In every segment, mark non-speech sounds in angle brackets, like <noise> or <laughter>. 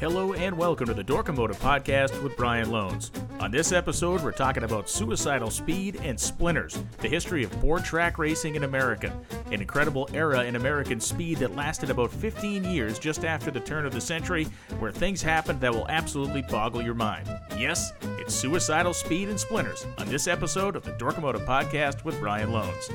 Hello and welcome to the Dorkomotive Podcast with Brian Lohnes. On this episode, we're talking about suicidal speed and splinters, the history of board track racing in America, an incredible era in American speed that lasted about 15 years just after the turn of the century, where things happened that will absolutely boggle your mind. Yes, it's suicidal speed and splinters on this episode of the Dorkomotive Podcast with Brian Lohnes.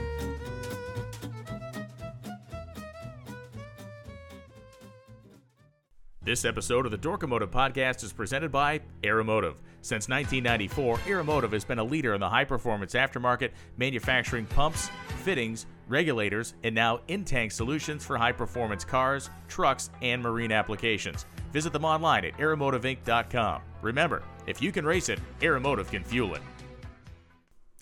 This episode of the Dorkomotive Podcast is presented by Aeromotive. Since 1994, Aeromotive has been a leader in the high performance aftermarket, manufacturing pumps, fittings, regulators, and now in tank solutions for high performance cars, trucks, and marine applications. Visit them online at aeromotiveinc.com. Remember, if you can race it, Aeromotive can fuel it.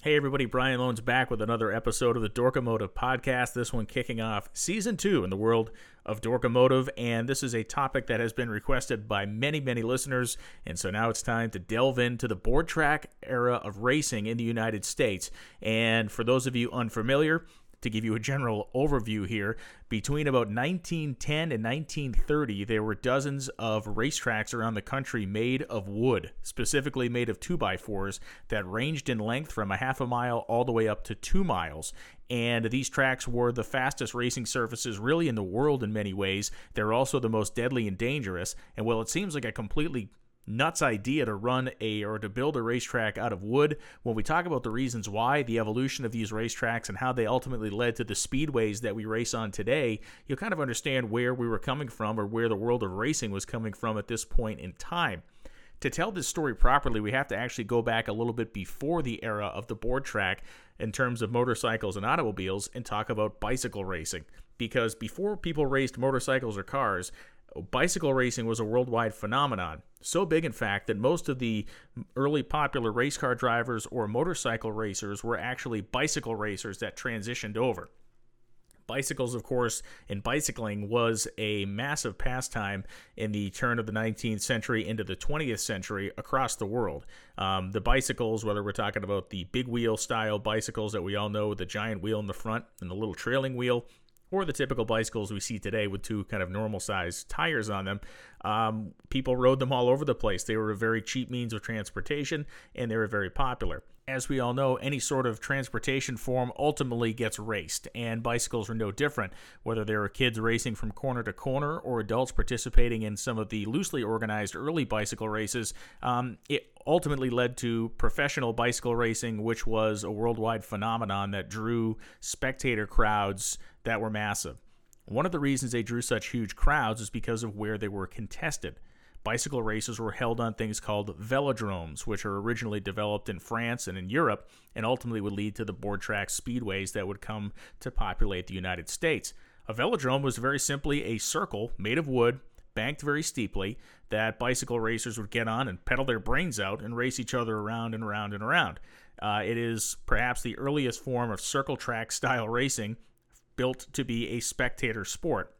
Hey everybody, Brian Lohnes back with another episode of the Dorkomotive podcast. This one kicking off season two in the world of Dorkomotive, and this is a topic that has been requested by many, many listeners. And so now it's time to delve into the board track era of racing in the United States. And for those of you unfamiliar, to give you a general overview here, between about 1910 and 1930, there were dozens of racetracks around the country made of wood, specifically made of 2x4s, that ranged in length from a half a mile all the way up to two miles. And these tracks were the fastest racing surfaces really in the world in many ways. They're also the most deadly and dangerous. And while it seems like a completely nuts idea to run a or to build a racetrack out of wood. When we talk about the reasons why, the evolution of these racetracks, and how they ultimately led to the speedways that we race on today, you'll kind of understand where we were coming from or where the world of racing was coming from at this point in time. To tell this story properly, we have to actually go back a little bit before the era of the board track in terms of motorcycles and automobiles and talk about bicycle racing. Because before people raced motorcycles or cars, bicycle racing was a worldwide phenomenon. So big, in fact, that most of the early popular race car drivers or motorcycle racers were actually bicycle racers that transitioned over. Bicycles, of course, and bicycling was a massive pastime in the turn of the 19th century into the 20th century across the world. Um, the bicycles, whether we're talking about the big wheel style bicycles that we all know with the giant wheel in the front and the little trailing wheel, or the typical bicycles we see today with two kind of normal sized tires on them. Um, people rode them all over the place. They were a very cheap means of transportation and they were very popular. As we all know, any sort of transportation form ultimately gets raced, and bicycles are no different. Whether there are kids racing from corner to corner or adults participating in some of the loosely organized early bicycle races, um, it ultimately led to professional bicycle racing, which was a worldwide phenomenon that drew spectator crowds that were massive. One of the reasons they drew such huge crowds is because of where they were contested. Bicycle races were held on things called velodromes, which are originally developed in France and in Europe, and ultimately would lead to the board track speedways that would come to populate the United States. A velodrome was very simply a circle made of wood, banked very steeply, that bicycle racers would get on and pedal their brains out and race each other around and around and around. Uh, it is perhaps the earliest form of circle track style racing built to be a spectator sport.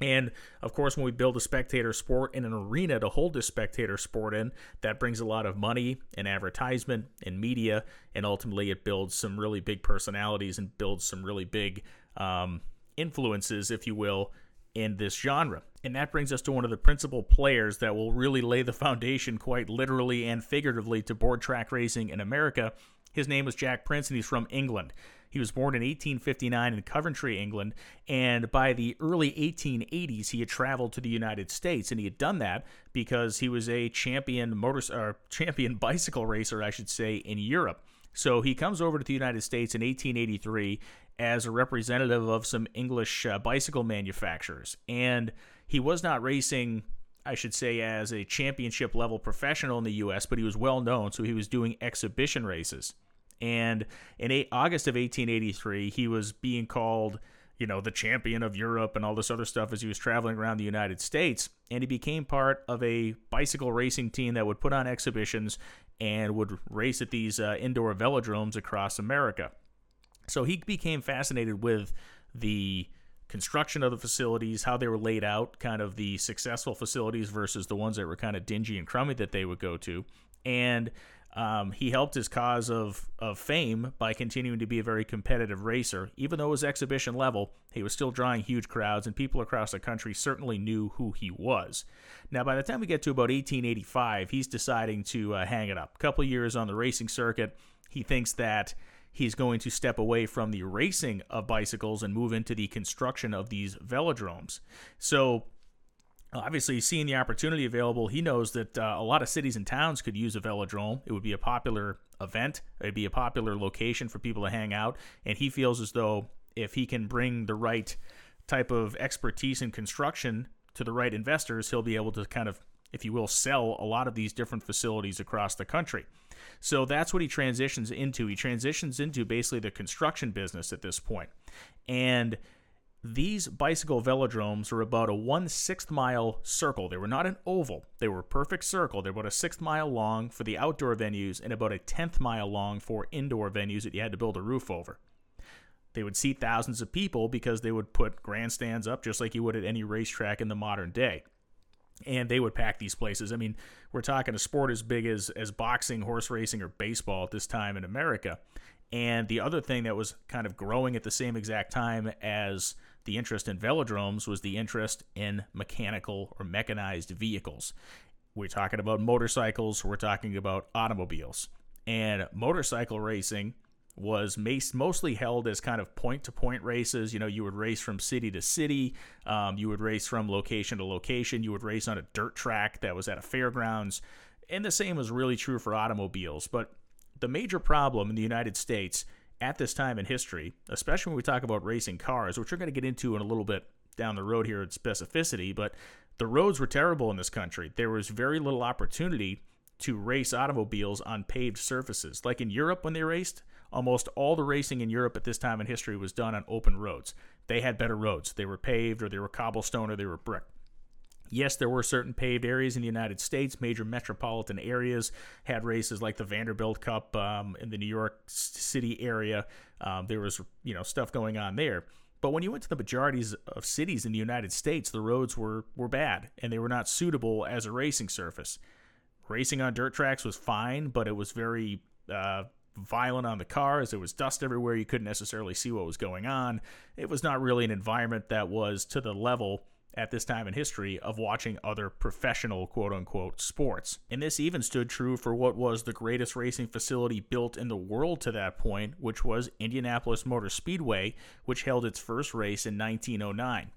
And of course, when we build a spectator sport in an arena to hold this spectator sport in, that brings a lot of money and advertisement and media, and ultimately it builds some really big personalities and builds some really big um, influences, if you will, in this genre. And that brings us to one of the principal players that will really lay the foundation, quite literally and figuratively, to board track racing in America. His name was Jack Prince, and he's from England. He was born in 1859 in Coventry, England, and by the early 1880s, he had traveled to the United States, and he had done that because he was a champion motor or champion <laughs> bicycle racer, I should say, in Europe. So he comes over to the United States in 1883 as a representative of some English uh, bicycle manufacturers, and he was not racing I should say, as a championship level professional in the U.S., but he was well known, so he was doing exhibition races. And in eight, August of 1883, he was being called, you know, the champion of Europe and all this other stuff as he was traveling around the United States. And he became part of a bicycle racing team that would put on exhibitions and would race at these uh, indoor velodromes across America. So he became fascinated with the construction of the facilities, how they were laid out, kind of the successful facilities versus the ones that were kind of dingy and crummy that they would go to. And Um, he helped his cause of, of fame by continuing to be a very competitive racer. Even though it was exhibition level, he was still drawing huge crowds, and people across the country certainly knew who he was. Now, by the time we get to about 1885, he's deciding to uh, hang it up. A couple years on the racing circuit, he thinks that he's going to step away from the racing of bicycles and move into the construction of these velodromes. So obviously seeing the opportunity available he knows that uh, a lot of cities and towns could use a velodrome. It would be a popular event. It'd be a popular location for people to hang out. And he feels as though if he can bring the right type of expertise in construction to the right investors he'll be able to kind of if you will sell a lot of these different facilities across the country so that's what he transitions into he transitions into basically the construction business at this point and these bicycle velodromes were about a one sixth mile circle. They were not an oval, they were a perfect circle. They're about a sixth mile long for the outdoor venues and about a tenth mile long for indoor venues that you had to build a roof over. They would seat thousands of people because they would put grandstands up just like you would at any racetrack in the modern day. And they would pack these places. I mean, we're talking a sport as big as, as boxing, horse racing, or baseball at this time in America. And the other thing that was kind of growing at the same exact time as the interest in velodromes was the interest in mechanical or mechanized vehicles. We're talking about motorcycles, we're talking about automobiles. And motorcycle racing was mostly held as kind of point to point races. You know, you would race from city to city, um, you would race from location to location, you would race on a dirt track that was at a fairgrounds. And the same was really true for automobiles. But the major problem in the United States at this time in history, especially when we talk about racing cars, which we're going to get into in a little bit down the road here at specificity, but the roads were terrible in this country. There was very little opportunity to race automobiles on paved surfaces. Like in Europe when they raced, almost all the racing in Europe at this time in history was done on open roads. They had better roads. They were paved or they were cobblestone or they were brick. Yes, there were certain paved areas in the United States. Major metropolitan areas had races like the Vanderbilt Cup um, in the New York City area. Um, there was, you know, stuff going on there. But when you went to the majorities of cities in the United States, the roads were, were bad and they were not suitable as a racing surface. Racing on dirt tracks was fine, but it was very uh, violent on the cars. There was dust everywhere. You couldn't necessarily see what was going on. It was not really an environment that was to the level at this time in history of watching other professional quote unquote sports. And this even stood true for what was the greatest racing facility built in the world to that point, which was Indianapolis Motor Speedway, which held its first race in 1909.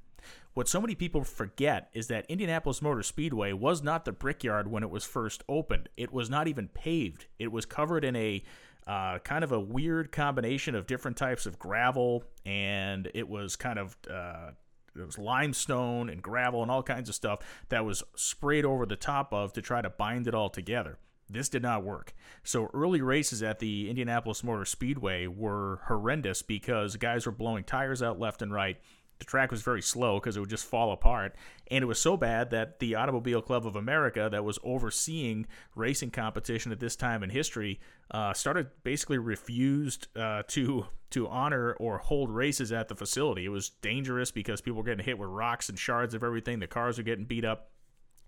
What so many people forget is that Indianapolis Motor Speedway was not the brickyard when it was first opened. It was not even paved. It was covered in a uh, kind of a weird combination of different types of gravel, and it was kind of uh, there was limestone and gravel and all kinds of stuff that was sprayed over the top of to try to bind it all together. This did not work. So early races at the Indianapolis Motor Speedway were horrendous because guys were blowing tires out left and right the track was very slow because it would just fall apart. And it was so bad that the Automobile Club of America, that was overseeing racing competition at this time in history, uh, started basically refused uh, to to honor or hold races at the facility. It was dangerous because people were getting hit with rocks and shards of everything. The cars were getting beat up.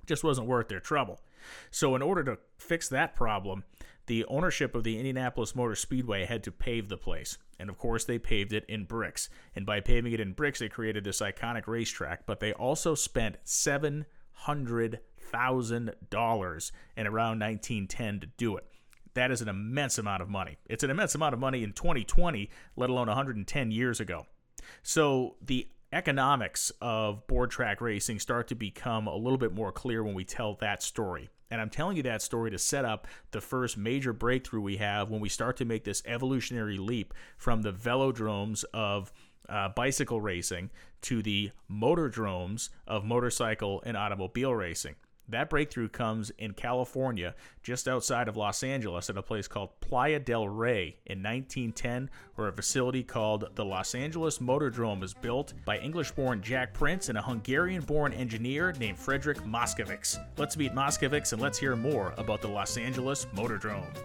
Just wasn't worth their trouble. So, in order to fix that problem, the ownership of the Indianapolis Motor Speedway had to pave the place. And of course, they paved it in bricks. And by paving it in bricks, they created this iconic racetrack. But they also spent $700,000 in around 1910 to do it. That is an immense amount of money. It's an immense amount of money in 2020, let alone 110 years ago. So the economics of board track racing start to become a little bit more clear when we tell that story. And I'm telling you that story to set up the first major breakthrough we have when we start to make this evolutionary leap from the velodromes of uh, bicycle racing to the motordromes of motorcycle and automobile racing. That breakthrough comes in California, just outside of Los Angeles, at a place called Playa del Rey in 1910, where a facility called the Los Angeles Motordrome is built by English born Jack Prince and a Hungarian born engineer named Frederick Moscovics. Let's meet Moscovics and let's hear more about the Los Angeles Motordrome.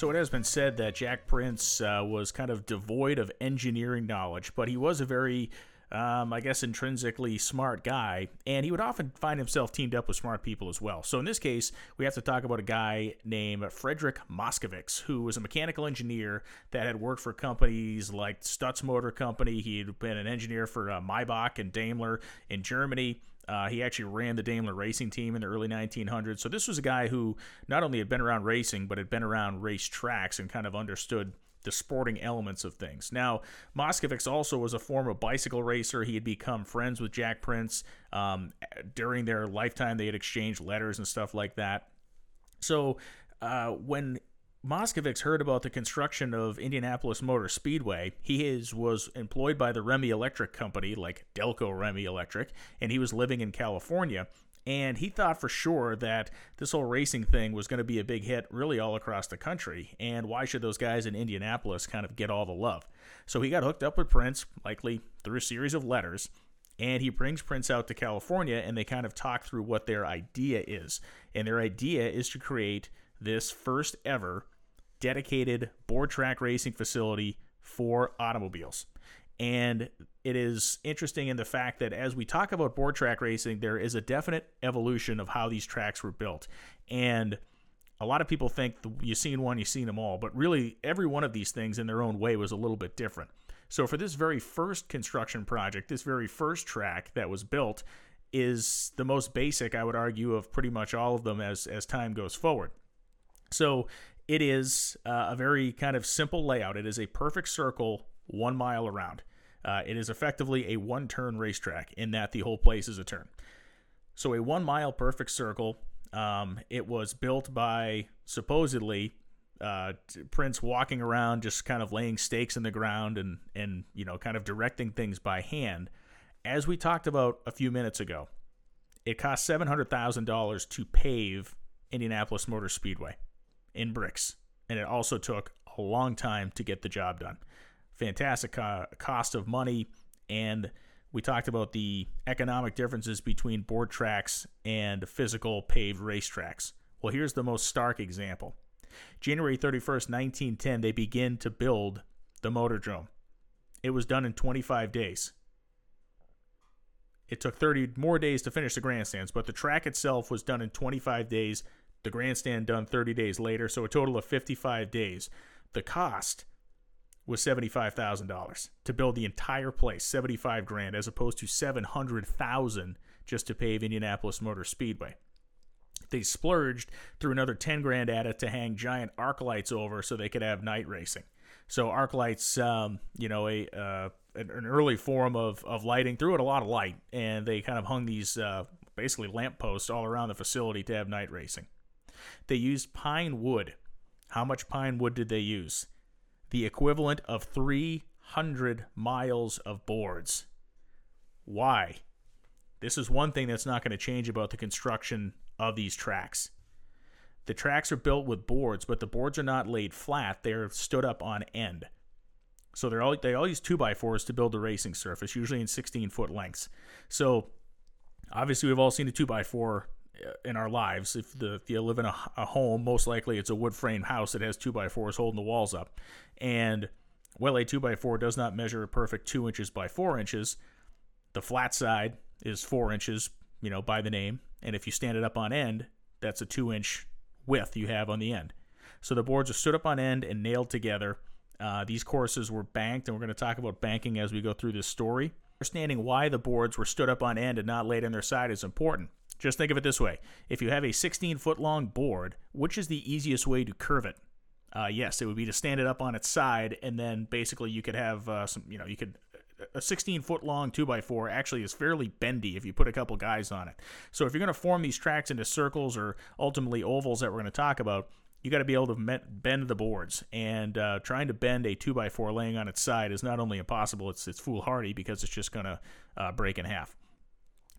So it has been said that Jack Prince uh, was kind of devoid of engineering knowledge, but he was a very um, I guess, intrinsically smart guy, and he would often find himself teamed up with smart people as well. So in this case, we have to talk about a guy named Frederick Moscovics, who was a mechanical engineer that had worked for companies like Stutz Motor Company. He had been an engineer for uh, Maybach and Daimler in Germany. Uh, he actually ran the Daimler racing team in the early 1900s. So this was a guy who not only had been around racing, but had been around race tracks and kind of understood the sporting elements of things. Now, Moscovics also was a former bicycle racer. He had become friends with Jack Prince. Um, during their lifetime, they had exchanged letters and stuff like that. So uh, when Moscovics heard about the construction of Indianapolis Motor Speedway. He is, was employed by the Remy Electric Company, like Delco Remy Electric, and he was living in California. And he thought for sure that this whole racing thing was going to be a big hit really all across the country. And why should those guys in Indianapolis kind of get all the love? So he got hooked up with Prince, likely through a series of letters. And he brings Prince out to California and they kind of talk through what their idea is. And their idea is to create this first ever dedicated board track racing facility for automobiles. And it is interesting in the fact that as we talk about board track racing, there is a definite evolution of how these tracks were built. And a lot of people think you've seen one, you've seen them all, but really every one of these things in their own way was a little bit different. So for this very first construction project, this very first track that was built is the most basic, I would argue, of pretty much all of them as as time goes forward. So it is uh, a very kind of simple layout. It is a perfect circle, one mile around. Uh, it is effectively a one turn racetrack in that the whole place is a turn. So, a one mile perfect circle. Um, it was built by supposedly uh, Prince walking around, just kind of laying stakes in the ground and, and, you know, kind of directing things by hand. As we talked about a few minutes ago, it cost $700,000 to pave Indianapolis Motor Speedway in bricks, and it also took a long time to get the job done. Fantastic co- cost of money, and we talked about the economic differences between board tracks and physical paved racetracks. Well, here's the most stark example. January 31st, 1910, they begin to build the motor Motordrome. It was done in 25 days. It took 30 more days to finish the grandstands, but the track itself was done in 25 days the grandstand done 30 days later, so a total of 55 days. The cost was $75,000 to build the entire place, 75 grand as opposed to 700,000 just to pave Indianapolis Motor Speedway. They splurged through another 10 grand at it to hang giant arc lights over so they could have night racing. So arc lights, um, you know, a uh, an early form of, of lighting threw it a lot of light, and they kind of hung these uh, basically lamp posts all around the facility to have night racing. They used pine wood. How much pine wood did they use? The equivalent of 300 miles of boards. Why? This is one thing that's not going to change about the construction of these tracks. The tracks are built with boards, but the boards are not laid flat, they're stood up on end. So they're all, they all use two by fours to build the racing surface, usually in 16 foot lengths. So obviously, we've all seen a 2x4 in our lives. If the if you live in a, a home, most likely it's a wood frame house that has two by fours holding the walls up, and well, a two by four does not measure a perfect two inches by four inches. The flat side is four inches, you know, by the name, and if you stand it up on end, that's a two inch width you have on the end. So the boards are stood up on end and nailed together. Uh, these courses were banked, and we're going to talk about banking as we go through this story. Understanding why the boards were stood up on end and not laid on their side is important. Just think of it this way if you have a 16 foot long board, which is the easiest way to curve it? Uh, yes, it would be to stand it up on its side, and then basically you could have uh, some, you know, you could a 16 foot long 2x4 actually is fairly bendy if you put a couple guys on it. So if you're going to form these tracks into circles or ultimately ovals that we're going to talk about, you got to be able to bend the boards. And uh, trying to bend a 2x4 laying on its side is not only impossible, it's, it's foolhardy because it's just going to uh, break in half.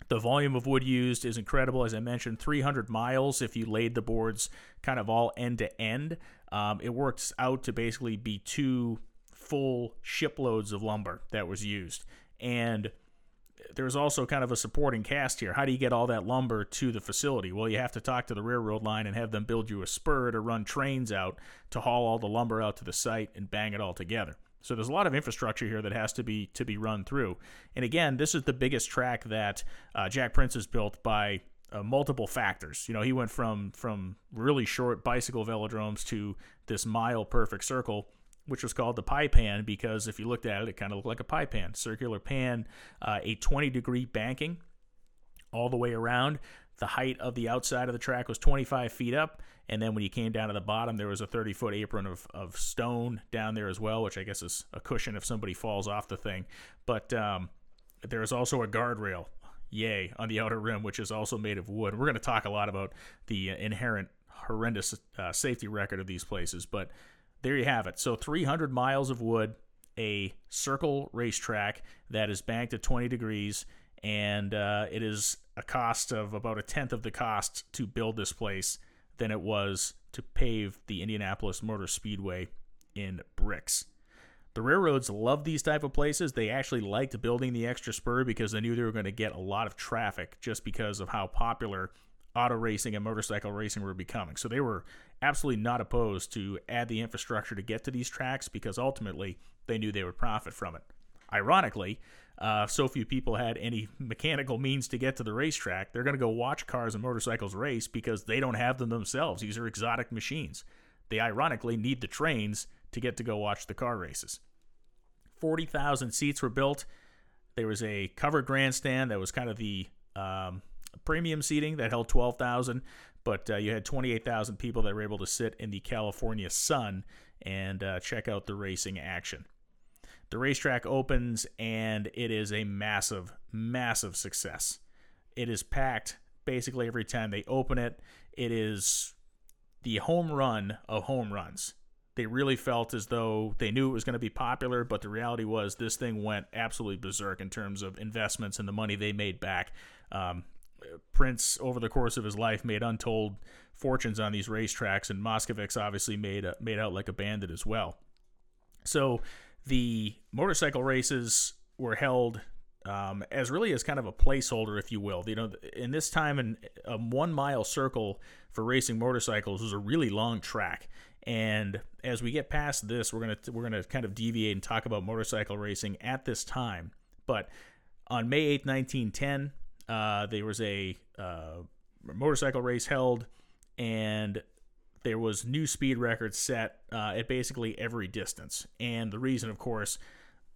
The volume of wood used is incredible. As I mentioned, 300 miles if you laid the boards kind of all end to end. Um, it works out to basically be two full shiploads of lumber that was used. And there's also kind of a supporting cast here. How do you get all that lumber to the facility? Well, you have to talk to the railroad line and have them build you a spur to run trains out to haul all the lumber out to the site and bang it all together. So there's a lot of infrastructure here that has to be to be run through. And again, this is the biggest track that uh, Jack Prince has built by uh, multiple factors. You know, he went from from really short bicycle velodromes to this mile perfect circle, which was called the pie pan because if you looked at it, it kind of looked like a pie pan, circular pan, uh, a 20 degree banking all the way around. The height of the outside of the track was 25 feet up, and then when you came down to the bottom, there was a 30 foot apron of, of stone down there as well, which I guess is a cushion if somebody falls off the thing. But um, there is also a guardrail yay on the outer rim, which is also made of wood. We're going to talk a lot about the inherent horrendous uh, safety record of these places, but there you have it. So 300 miles of wood, a circle racetrack that is banked at 20 degrees, and uh, it is a cost of about a tenth of the cost to build this place than it was to pave the Indianapolis Motor Speedway in bricks. The railroads loved these type of places. They actually liked building the extra spur because they knew they were going to get a lot of traffic just because of how popular auto racing and motorcycle racing were becoming. So they were absolutely not opposed to add the infrastructure to get to these tracks because ultimately they knew they would profit from it. Ironically, uh, so few people had any mechanical means to get to the racetrack, they're going to go watch cars and motorcycles race because they don't have them themselves. These are exotic machines. They ironically need the trains to get to go watch the car races. 40,000 seats were built. There was a covered grandstand that was kind of the um, premium seating that held 12,000, but uh, you had 28,000 people that were able to sit in the California sun and uh, check out the racing action. The racetrack opens and it is a massive, massive success. It is packed basically every time they open it. It is the home run of home runs they really felt as though they knew it was going to be popular, but the reality was this thing went absolutely berserk in terms of investments and the money they made back. Um, Prince, over the course of his life, made untold fortunes on these racetracks, and Moscovics obviously made a, made out like a bandit as well. So the motorcycle races were held um, as really as kind of a placeholder, if you will. You know, in this time, in a one mile circle for racing motorcycles was a really long track, and as we get past this, we're gonna we're gonna kind of deviate and talk about motorcycle racing at this time. But on May 8, 1910, uh, there was a uh, motorcycle race held, and there was new speed records set uh, at basically every distance. And the reason, of course,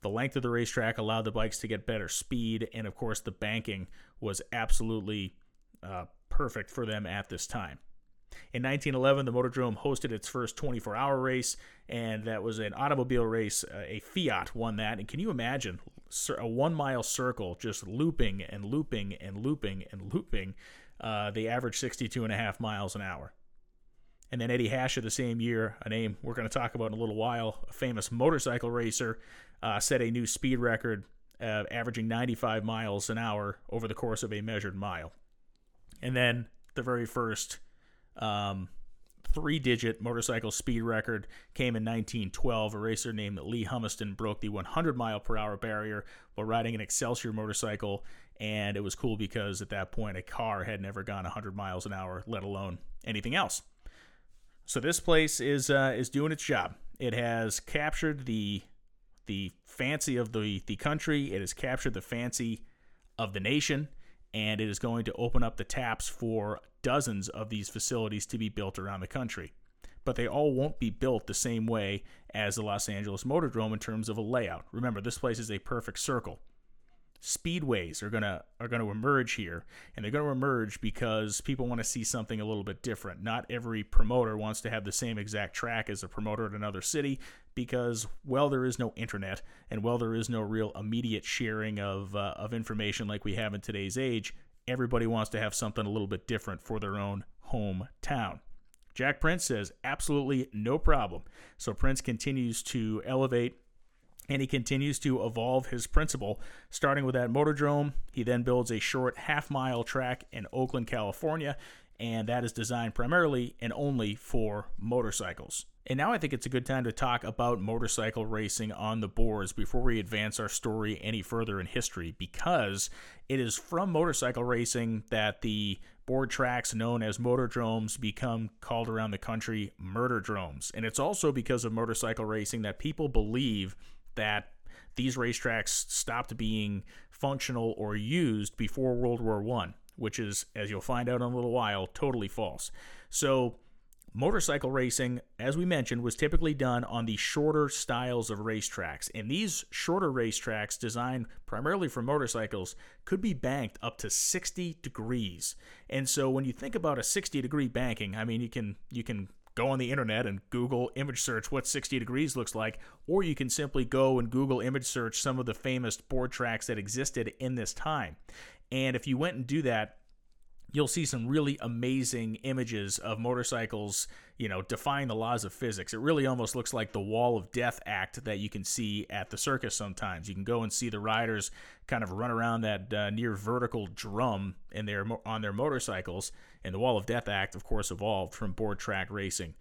the length of the racetrack allowed the bikes to get better speed, and of course, the banking was absolutely uh, perfect for them at this time. In 1911, the Motordrome hosted its first 24 hour race, and that was an automobile race. Uh, a Fiat won that. And can you imagine a one mile circle just looping and looping and looping and looping? Uh, they averaged 62 and a half miles an hour. And then Eddie Hasha, the same year, a name we're going to talk about in a little while, a famous motorcycle racer, uh, set a new speed record, uh, averaging 95 miles an hour over the course of a measured mile. And then the very first um, three digit motorcycle speed record came in 1912. A racer named Lee Humiston broke the 100 mile per hour barrier while riding an Excelsior motorcycle. And it was cool because at that point, a car had never gone 100 miles an hour, let alone anything else. So this place is uh, is doing its job. It has captured the the fancy of the the country. It has captured the fancy of the nation and it is going to open up the taps for dozens of these facilities to be built around the country. But they all won't be built the same way as the Los Angeles Motordrome in terms of a layout. Remember, this place is a perfect circle speedways are gonna are gonna emerge here, and they're gonna emerge because people want to see something a little bit different. Not every promoter wants to have the same exact track as a promoter at another city because well there is no internet and well there is no real immediate sharing of uh, of information like we have in today's age. Everybody wants to have something a little bit different for their own hometown. Jack Prince says absolutely no problem. So Prince continues to elevate and he continues to evolve his principle. Starting with that motordrome, he then builds a short half mile track in Oakland, California, and that is designed primarily and only for motorcycles. And now I think it's a good time to talk about motorcycle racing on the boards before we advance our story any further in history, because it is from motorcycle racing that the board tracks known as motordromes become called around the country murder dromes. And it's also because of motorcycle racing that people believe that these racetracks stopped being functional or used before World War One, which is, as you'll find out in a little while, totally false. So Motorcycle racing, as we mentioned, was typically done on the shorter styles of racetracks. And these shorter racetracks, designed primarily for motorcycles, could be banked up to 60 degrees. And so when you think about a 60 degree banking, I mean, you can you can go on the internet and Google image search what 60 degrees looks like, or you can simply go and Google image search some of the famous board tracks that existed in this time. And if you went and do that, you'll see some really amazing images of motorcycles, you know, defying the laws of physics. It really almost looks like the wall of death act that you can see at the circus sometimes. You can go and see the riders kind of run around that uh, near vertical drum in their on their motorcycles, and the wall of death act of course evolved from board track racing.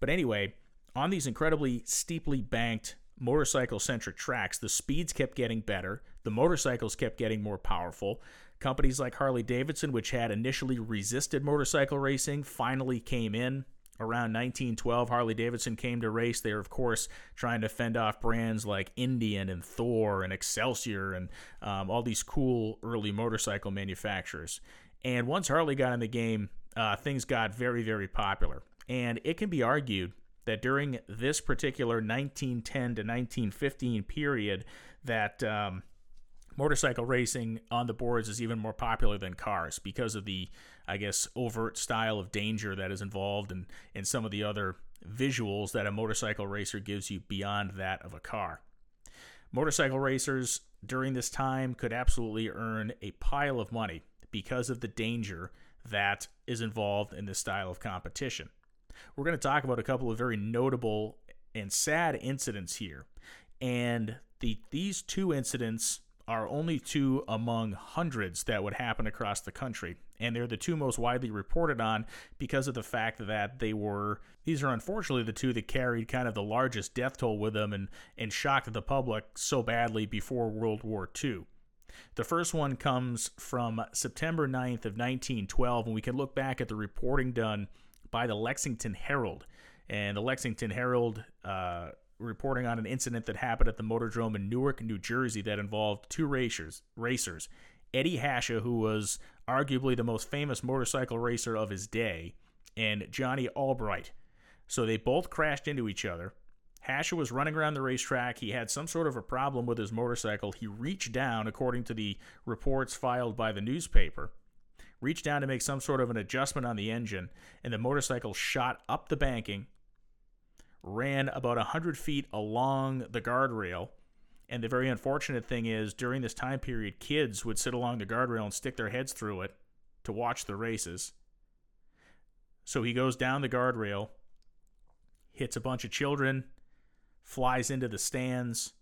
But anyway, on these incredibly steeply banked motorcycle centric tracks, the speeds kept getting better, the motorcycles kept getting more powerful, Companies like Harley Davidson, which had initially resisted motorcycle racing, finally came in. Around 1912, Harley Davidson came to race. They were, of course, trying to fend off brands like Indian and Thor and Excelsior and um, all these cool early motorcycle manufacturers. And once Harley got in the game, uh, things got very, very popular. And it can be argued that during this particular 1910 to 1915 period, that um, motorcycle racing on the boards is even more popular than cars because of the, I guess, overt style of danger that is involved and, and some of the other visuals that a motorcycle racer gives you beyond that of a car. Motorcycle racers during this time could absolutely earn a pile of money because of the danger that is involved in this style of competition. We're going to talk about a couple of very notable and sad incidents here. And the, these two incidents are only two among hundreds that would happen across the country. And they're the two most widely reported on because of the fact that they were, these are unfortunately the two that carried kind of the largest death toll with them and, and shocked the public so badly before World War II. The first one comes from September 9th of 1912, and we can look back at the reporting done by the Lexington Herald. And the Lexington Herald uh, reporting on an incident that happened at the Motordrome in Newark, New Jersey, that involved two racers. Racers, Eddie Hasha, who was arguably the most famous motorcycle racer of his day, and Johnny Albright. So they both crashed into each other. Hasha was running around the racetrack. He had some sort of a problem with his motorcycle. He reached down, according to the reports filed by the newspaper, reached down to make some sort of an adjustment on the engine, and the motorcycle shot up the banking ran about 100 feet along the guardrail. And the very unfortunate thing is, during this time period, kids would sit along the guardrail and stick their heads through it to watch the races. So he goes down the guardrail, hits a bunch of children, flies into the stands.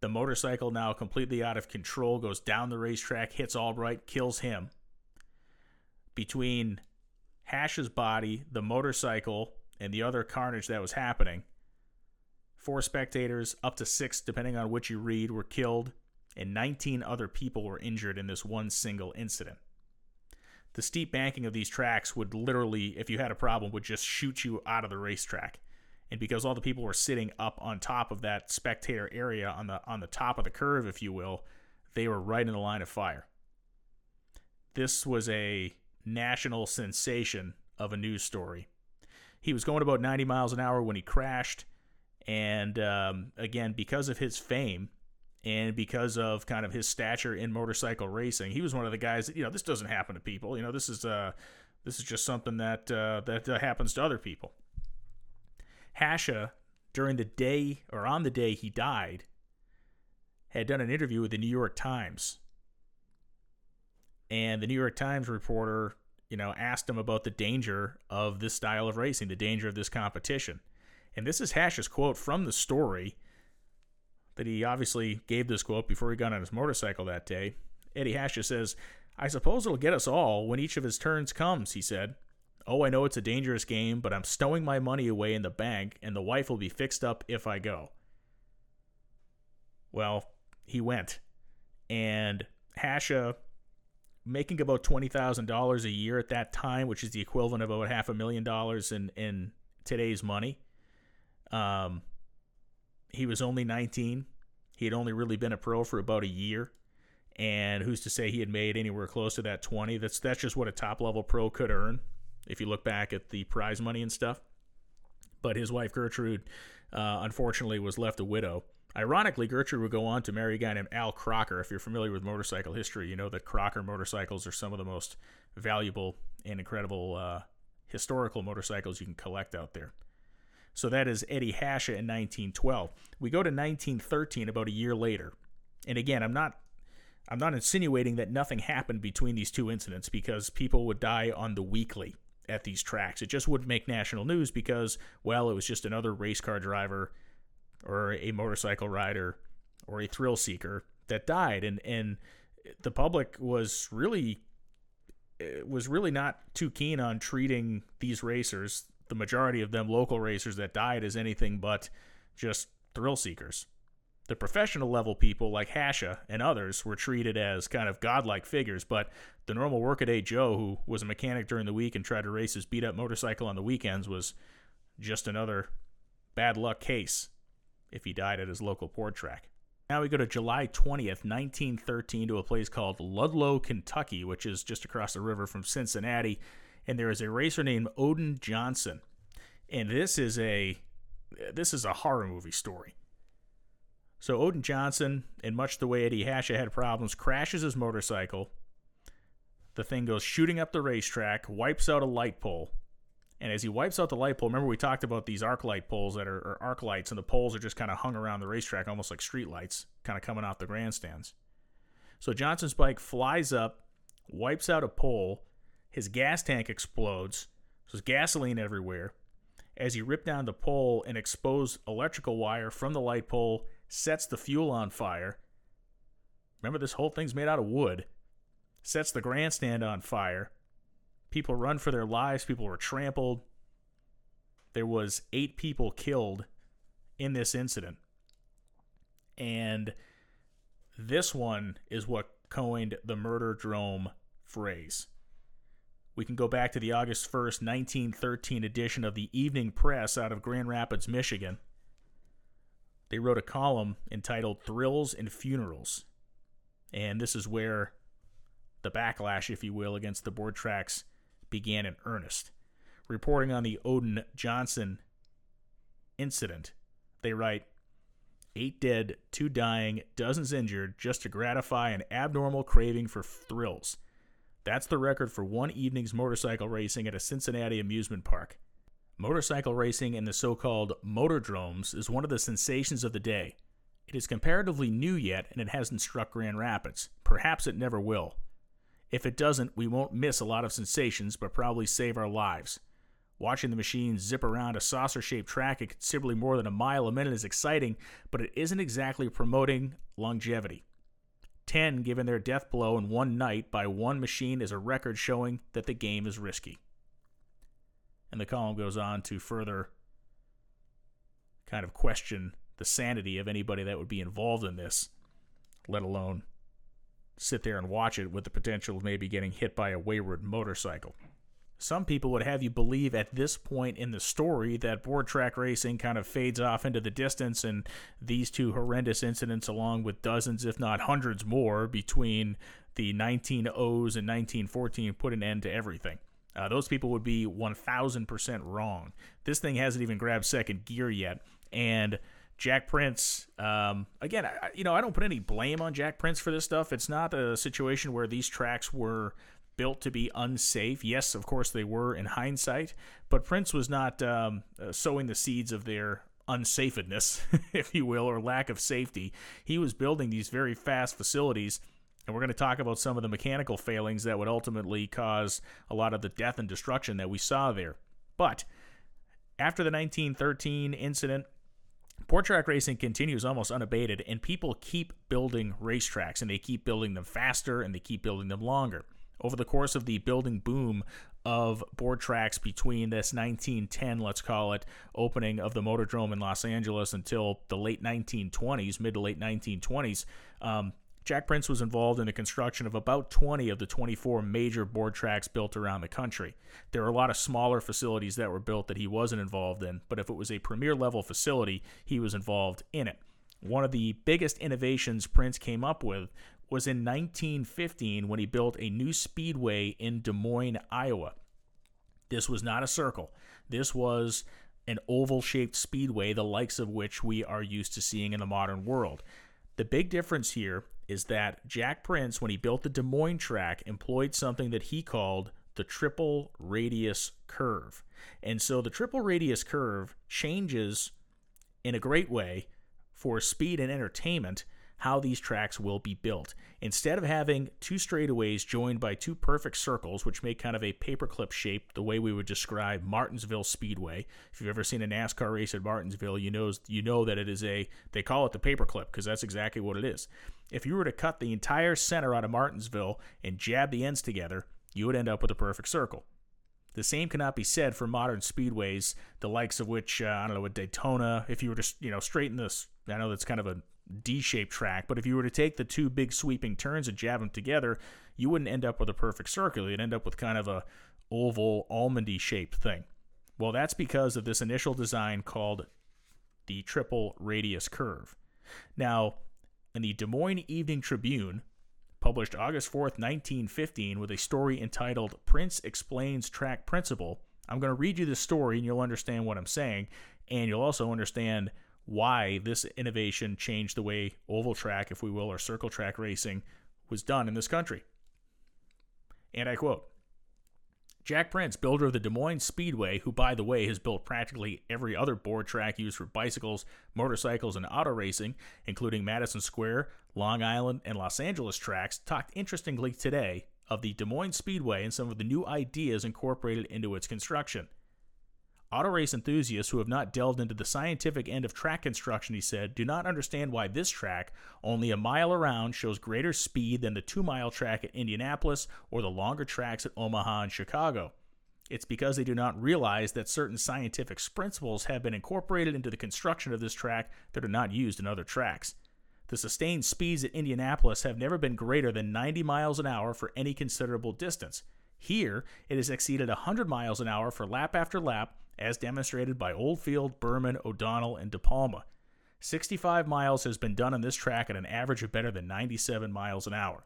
The motorcycle, now completely out of control, goes down the racetrack, hits Albright, kills him. Between Hasha's body, the motorcycle, and the other carnage that was happening. Four spectators, up to six, depending on which you read, were killed, and 19 other people were injured in this one single incident. The steep banking of these tracks would literally, if you had a problem, would just shoot you out of the racetrack. And because all the people were sitting up on top of that spectator area on the on the top of the curve, if you will, they were right in the line of fire. This was a national sensation of a news story he was going about 90 miles an hour when he crashed. And um, again, because of his fame and because of kind of his stature in motorcycle racing, he was one of the guys that, you know, this doesn't happen to people. You know, this is, uh, this is just something that, uh, that uh, happens to other people. Hasha, during the day or on the day he died, had done an interview with the New York Times. And the New York Times reporter you know, asked him about the danger of this style of racing, the danger of this competition. And this is Hasha's quote from the story that he obviously gave this quote before he got on his motorcycle that day. Eddie Hasha says, I suppose it'll get us all when each of his turns comes, he said. Oh, I know it's a dangerous game, but I'm stowing my money away in the bank, and the wife will be fixed up if I go. Well, he went. And Hasha making about twenty thousand dollars a year at that time, which is the equivalent of about half a million dollars in in today's money. Um, he was only nineteen. He had only really been a pro for about a year, and who's to say he had made anywhere close to that 20? That's that's just what a top level pro could earn if you look back at the prize money and stuff. But his wife Gertrude, uh, unfortunately, was left a widow. Ironically, Gertrude would go on to marry a guy named Al Crocker. If you're familiar with motorcycle history, you know that Crocker motorcycles are some of the most valuable and incredible uh, historical motorcycles you can collect out there. So that is Eddie Hasha in 1912. We go to 1913, about a year later. And again, I'm not I'm not insinuating that nothing happened between these two incidents because people would die on the weekly at these tracks. It just wouldn't make national news because, well, it was just another race car driver or a motorcycle rider or a thrill seeker that died. And, and the public was really eh, was really not too keen on treating these racers, the majority of them local racers that died, as anything but just thrill seekers. The professional level people like Hasha and others were treated as kind of godlike figures, but the normal workaday Joe who was a mechanic during the week and tried to race his beat up motorcycle on the weekends was just another bad luck case if he died at his local board track. Now we go to July 20th, 1913, to a place called Ludlow, Kentucky, which is just across the river from Cincinnati. And there is a racer named Odin Johnson. And this is a this is a horror movie story. So Odin Johnson, in much the way Eddie Hasha had problems, crashes his motorcycle. The thing goes shooting up the racetrack, wipes out a light pole, and as he wipes out the light pole, remember we talked about these arc light poles that are, arc lights, and the poles are just kind of hung around the racetrack, almost like street lights, kind of coming off the grandstands. So Johnson's bike flies up, wipes out a pole, his gas tank explodes, so there's gasoline everywhere. As he ripped down the pole, an exposed electrical wire from the light pole sets the fuel on fire. Remember, this whole thing's made out of wood. Sets the grandstand on fire. People run for their lives. People were trampled. There was eight people killed in this incident. And this one is what coined the murder drome phrase. We can go back to the August 1st, 1913 edition of the Evening Press out of Grand Rapids, Michigan. They wrote a column entitled Thrills and Funerals. And this is where the backlash, if you will, against the board tracks began in earnest. Reporting on the Odin Johnson incident, they write Eight dead, two dying, dozens injured just to gratify an abnormal craving for thrills. That's the record for one evening's motorcycle racing at a Cincinnati amusement park. Motorcycle racing in the so called motordromes is one of the sensations of the day. It is comparatively new yet, and it hasn't struck Grand Rapids. Perhaps it never will. If it doesn't, we won't miss a lot of sensations, but probably save our lives. Watching the machine zip around a saucer shaped track at considerably more than a mile a minute is exciting, but it isn't exactly promoting longevity. 10 given their death blow in one night by one machine is a record showing that the game is risky. And the column goes on to further kind of question the sanity of anybody that would be involved in this, let alone sit there and watch it with the potential of maybe getting hit by a wayward motorcycle. Some people would have you believe at this point in the story that board track racing kind of fades off into the distance, and these two horrendous incidents, along with dozens, if not hundreds more, between the 1900s and 1914, put an end to everything. Uh, those people would be 1000% wrong. This thing hasn't even grabbed second gear yet, and Jack Prince, um, again, I, you know, I don't put any blame on Jack Prince for this stuff. It's not a situation where these tracks were built to be unsafe. Yes, of course they were in hindsight, but Prince was not um, uh, sowing the seeds of their unsafeness, <laughs> if you will, or lack of safety. He was building these very fast facilities. And we're going to talk about some of the mechanical failings that would ultimately cause a lot of the death and destruction that we saw there. But after the 1913 incident, Board track racing continues almost unabated, and people keep building racetracks, and they keep building them faster, and they keep building them longer. Over the course of the building boom of board tracks between this 1910, let's call it, opening of the Motordrome in Los Angeles until the late 1920s, mid to late 1920s, um, Jack Prince was involved in the construction of about 20 of the 24 major board tracks built around the country. There are a lot of smaller facilities that were built that he wasn't involved in, but if it was a premier level facility, he was involved in it. one of the biggest innovations Prince came up with was in 1915 when he built a new speedway in Des Moines, Iowa. This was not a circle. This was an oval shaped speedway, the likes of which we are used to seeing in the modern world. The big difference here is that Jack Prince, when he built the Des Moines track, employed something that he called the triple radius curve. And so the triple radius curve changes in a great way for speed and entertainment how these tracks will be built. Instead of having two straightaways joined by two perfect circles, which make kind of a paperclip shape, the way we would describe Martinsville Speedway. If you've ever seen a NASCAR race at Martinsville, you know you know that it is a they call it the paperclip because that's exactly what it is. If you were to cut the entire center out of Martinsville and jab the ends together, you would end up with a perfect circle. The same cannot be said for modern speedways, the likes of which uh, I don't know, with Daytona. If you were to you know straighten this, I know that's kind of a D-shaped track, but if you were to take the two big sweeping turns and jab them together, you wouldn't end up with a perfect circle. You'd end up with kind of a oval almondy shaped thing. Well, that's because of this initial design called the triple radius curve. Now, in the Des Moines Evening Tribune, published August 4th, 1915, with a story entitled Prince Explains Track Principle. I'm going to read you the story and you'll understand what I'm saying, and you'll also understand why this innovation changed the way oval track, if we will, or circle track racing was done in this country. And I quote Jack Prince, builder of the Des Moines Speedway, who, by the way, has built practically every other board track used for bicycles, motorcycles, and auto racing, including Madison Square, Long Island, and Los Angeles tracks, talked interestingly today of the Des Moines Speedway and some of the new ideas incorporated into its construction. Auto race enthusiasts who have not delved into the scientific end of track construction, he said, do not understand why this track, only a mile around, shows greater speed than the two mile track at Indianapolis or the longer tracks at Omaha and Chicago. It's because they do not realize that certain scientific principles have been incorporated into the construction of this track that are not used in other tracks. The sustained speeds at Indianapolis have never been greater than 90 miles an hour for any considerable distance. Here, it has exceeded 100 miles an hour for lap after lap as demonstrated by Oldfield, Burman, O'Donnell, and De Palma. 65 miles has been done on this track at an average of better than 97 miles an hour.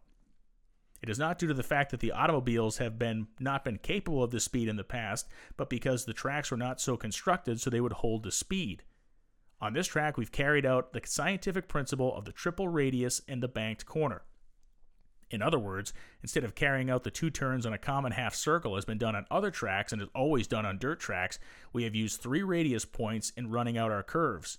It is not due to the fact that the automobiles have been not been capable of this speed in the past, but because the tracks were not so constructed so they would hold the speed. On this track, we've carried out the scientific principle of the triple radius and the banked corner. In other words, instead of carrying out the two turns on a common half circle as has been done on other tracks and is always done on dirt tracks, we have used three radius points in running out our curves.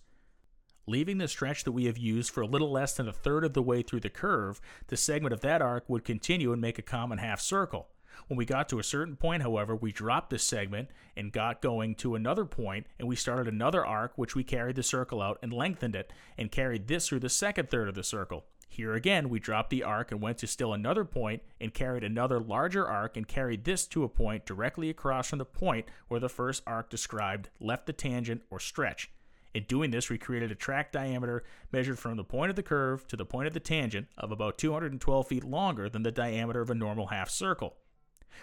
Leaving the stretch that we have used for a little less than a third of the way through the curve, the segment of that arc would continue and make a common half circle. When we got to a certain point, however, we dropped this segment and got going to another point, and we started another arc, which we carried the circle out and lengthened it, and carried this through the second third of the circle. Here again, we dropped the arc and went to still another point and carried another larger arc and carried this to a point directly across from the point where the first arc described left the tangent or stretch. In doing this, we created a track diameter measured from the point of the curve to the point of the tangent of about 212 feet longer than the diameter of a normal half circle.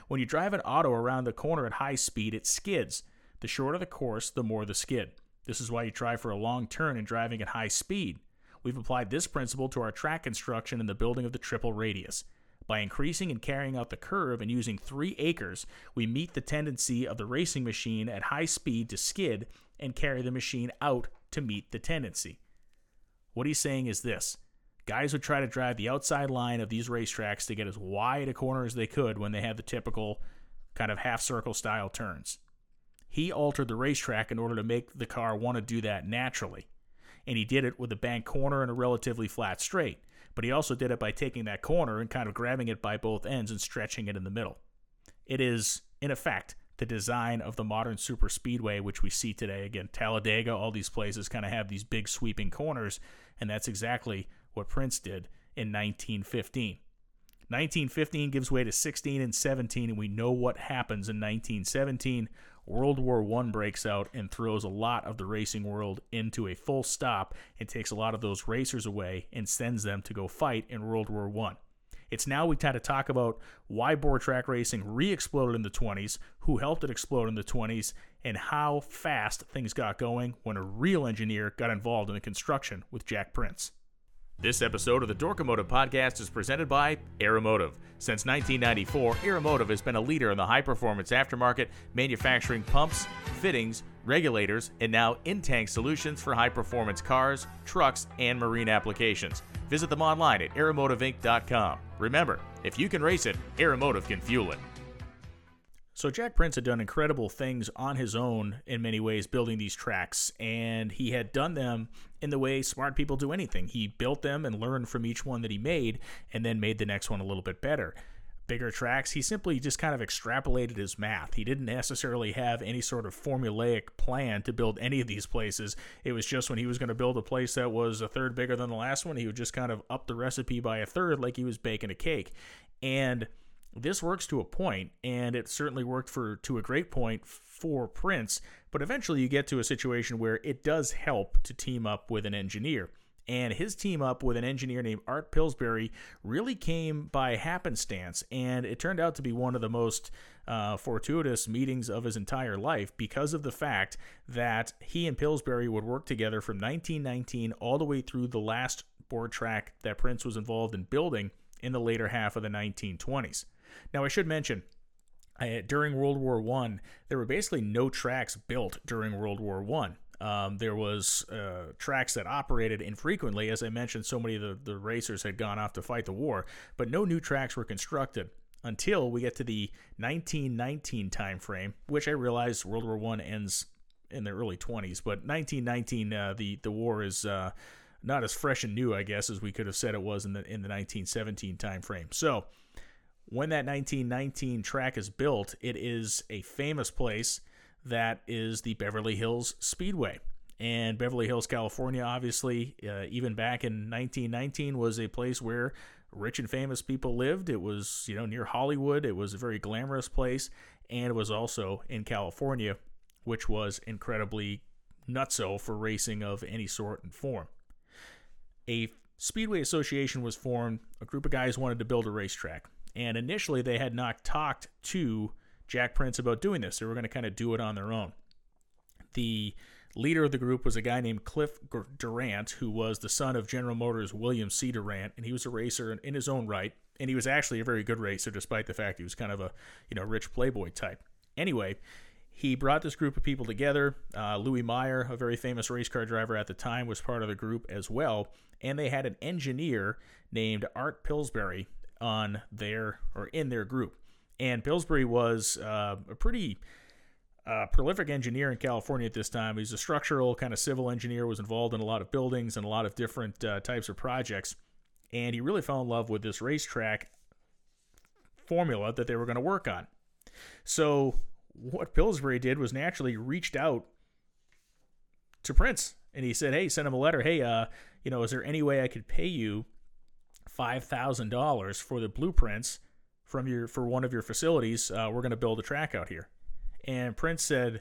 When you drive an auto around the corner at high speed, it skids. The shorter the course, the more the skid. This is why you try for a long turn in driving at high speed. We've applied this principle to our track construction in the building of the triple radius. By increasing and carrying out the curve and using three acres, we meet the tendency of the racing machine at high speed to skid and carry the machine out to meet the tendency. What he's saying is this guys would try to drive the outside line of these racetracks to get as wide a corner as they could when they had the typical kind of half circle style turns. He altered the racetrack in order to make the car want to do that naturally and he did it with a bank corner and a relatively flat straight. But he also did it by taking that corner and kind of grabbing it by both ends and stretching it in the middle. It is, in effect, the design of the modern super speedway, which we see today. Again, Talladega, all these places kind of have these big sweeping corners, and that's exactly what Prince did in 1915. 1915 gives way to 16 and 17, and we know what happens in 1917 World War I breaks out and throws a lot of the racing world into a full stop and takes a lot of those racers away and sends them to go fight in World War I. It's now we kind of talk about why board track racing re exploded in the 20s, who helped it explode in the 20s, and how fast things got going when a real engineer got involved in the construction with Jack Prince. This episode of the Dorkomotive podcast is presented by Aeromotive. Since 1994, Aeromotive has been a leader in the high performance aftermarket, manufacturing pumps, fittings, regulators, and now in tank solutions for high performance cars, trucks, and marine applications. Visit them online at aeromotiveinc.com. Remember, if you can race it, Aeromotive can fuel it. So Jack Prince had done incredible things on his own in many ways building these tracks and he had done them in the way smart people do anything. He built them and learned from each one that he made and then made the next one a little bit better. Bigger tracks, he simply just kind of extrapolated his math. He didn't necessarily have any sort of formulaic plan to build any of these places. It was just when he was going to build a place that was a third bigger than the last one, he would just kind of up the recipe by a third like he was baking a cake. And this works to a point, and it certainly worked for to a great point for Prince. But eventually, you get to a situation where it does help to team up with an engineer. And his team up with an engineer named Art Pillsbury really came by happenstance, and it turned out to be one of the most uh, fortuitous meetings of his entire life because of the fact that he and Pillsbury would work together from 1919 all the way through the last board track that Prince was involved in building in the later half of the 1920s. Now, I should mention, uh, during World War One, there were basically no tracks built during World War One. Um, there was uh, tracks that operated infrequently, as I mentioned. So many of the, the racers had gone off to fight the war, but no new tracks were constructed until we get to the 1919 timeframe, which I realize World War One ends in the early 20s, but 1919, uh, the the war is uh, not as fresh and new, I guess, as we could have said it was in the in the 1917 timeframe. So when that 1919 track is built, it is a famous place that is the Beverly Hills Speedway. And Beverly Hills, California, obviously, uh, even back in 1919, was a place where rich and famous people lived. It was, you know, near Hollywood. It was a very glamorous place, and it was also in California, which was incredibly nutso for racing of any sort and form. A Speedway Association was formed. A group of guys wanted to build a racetrack. And initially, they had not talked to Jack Prince about doing this. They were going to kind of do it on their own. The leader of the group was a guy named Cliff Durant, who was the son of General Motors' William C. Durant, and he was a racer in his own right. And he was actually a very good racer, despite the fact he was kind of a you know rich playboy type. Anyway, he brought this group of people together. Uh, Louis Meyer, a very famous race car driver at the time, was part of the group as well. And they had an engineer named Art Pillsbury on their or in their group. And Pillsbury was uh, a pretty uh, prolific engineer in California at this time. He's a structural kind of civil engineer, was involved in a lot of buildings and a lot of different uh, types of projects. And he really fell in love with this racetrack formula that they were going to work on. So, what Pillsbury did was naturally reached out to Prince and he said, Hey, send him a letter. Hey, uh, you know, is there any way I could pay you $5,000 for the blueprints from your for one of your facilities. Uh, we're going to build a track out here. And Prince said,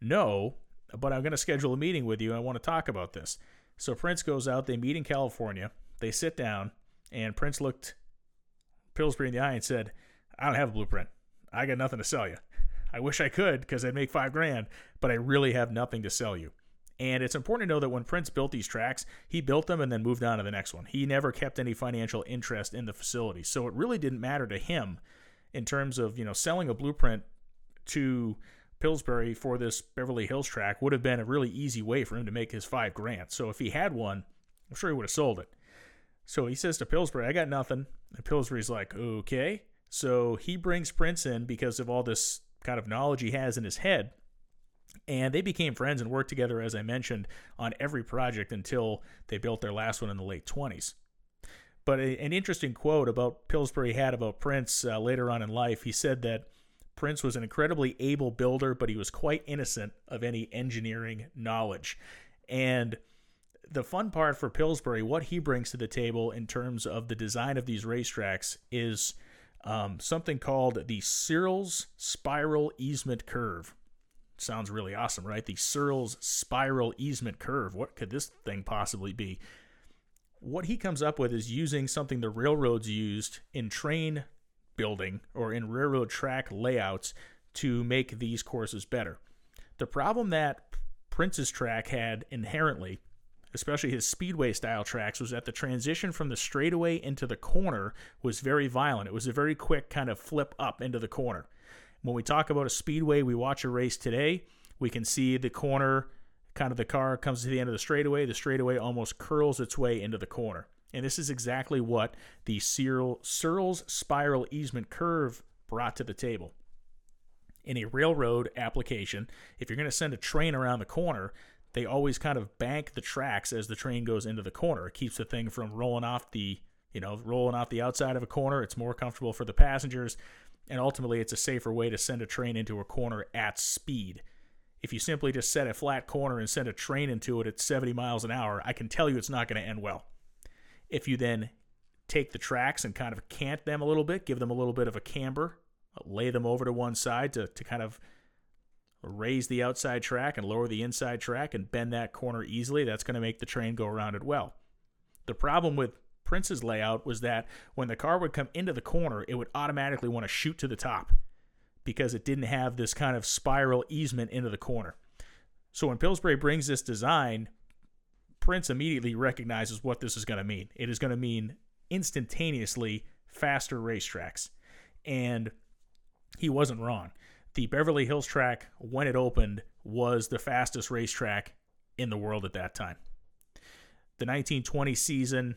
"No, but I'm going to schedule a meeting with you. I want to talk about this." So Prince goes out. They meet in California. They sit down, and Prince looked Pillsbury in the eye and said, "I don't have a blueprint. I got nothing to sell you. I wish I could because I'd make five grand, but I really have nothing to sell you." And it's important to know that when Prince built these tracks, he built them and then moved on to the next one. He never kept any financial interest in the facility. So it really didn't matter to him in terms of, you know, selling a blueprint to Pillsbury for this Beverly Hills track would have been a really easy way for him to make his five grand. So if he had one, I'm sure he would have sold it. So he says to Pillsbury, I got nothing. And Pillsbury's like, okay. So he brings Prince in because of all this kind of knowledge he has in his head and they became friends and worked together, as I mentioned, on every project until they built their last one in the late 20s. But a, an interesting quote about Pillsbury had about Prince uh, later on in life, he said that Prince was an incredibly able builder, but he was quite innocent of any engineering knowledge. And the fun part for Pillsbury, what he brings to the table in terms of the design of these racetracks, is um, something called the Searles Spiral Easement Curve sounds really awesome, right? The Searles spiral easement curve. What could this thing possibly be? What he comes up with is using something the railroads used in train building or in railroad track layouts to make these courses better. The problem that Prince's track had inherently, especially his speedway style tracks, was that the transition from the straightaway into the corner was very violent. It was a very quick kind of flip up into the corner. When we talk about a speedway, we watch a race today, we can see the corner, kind of the car comes to the end of the straightaway. The straightaway almost curls its way into the corner. And this is exactly what the Searles spiral easement curve brought to the table. In a railroad application, if you're going to send a train around the corner, they always kind of bank the tracks as the train goes into the corner. It keeps the thing from rolling off the, you know, rolling off the outside of a corner. It's more comfortable for the passengers, and ultimately it's a safer way to send a train into a corner at speed. If you simply just set a flat corner and send a train into it at 70 miles an hour, I can tell you it's not going to end well. If you then take the tracks and kind of cant them a little bit, give them a little bit of a camber, lay them over to one side to, to kind of raise the outside track and lower the inside track and bend that corner easily, that's going to make the train go around it well. The problem with Prince's layout was that when the car would come into the corner, it would automatically want to shoot to the top because it didn't have this kind of spiral easement into the corner. So when Pillsbury brings this design, Prince immediately recognizes what this is going to mean. It is going to mean instantaneously faster racetracks. And he wasn't wrong. The Beverly Hills track, when it opened, was the fastest racetrack in the world at that time. The 1920 season,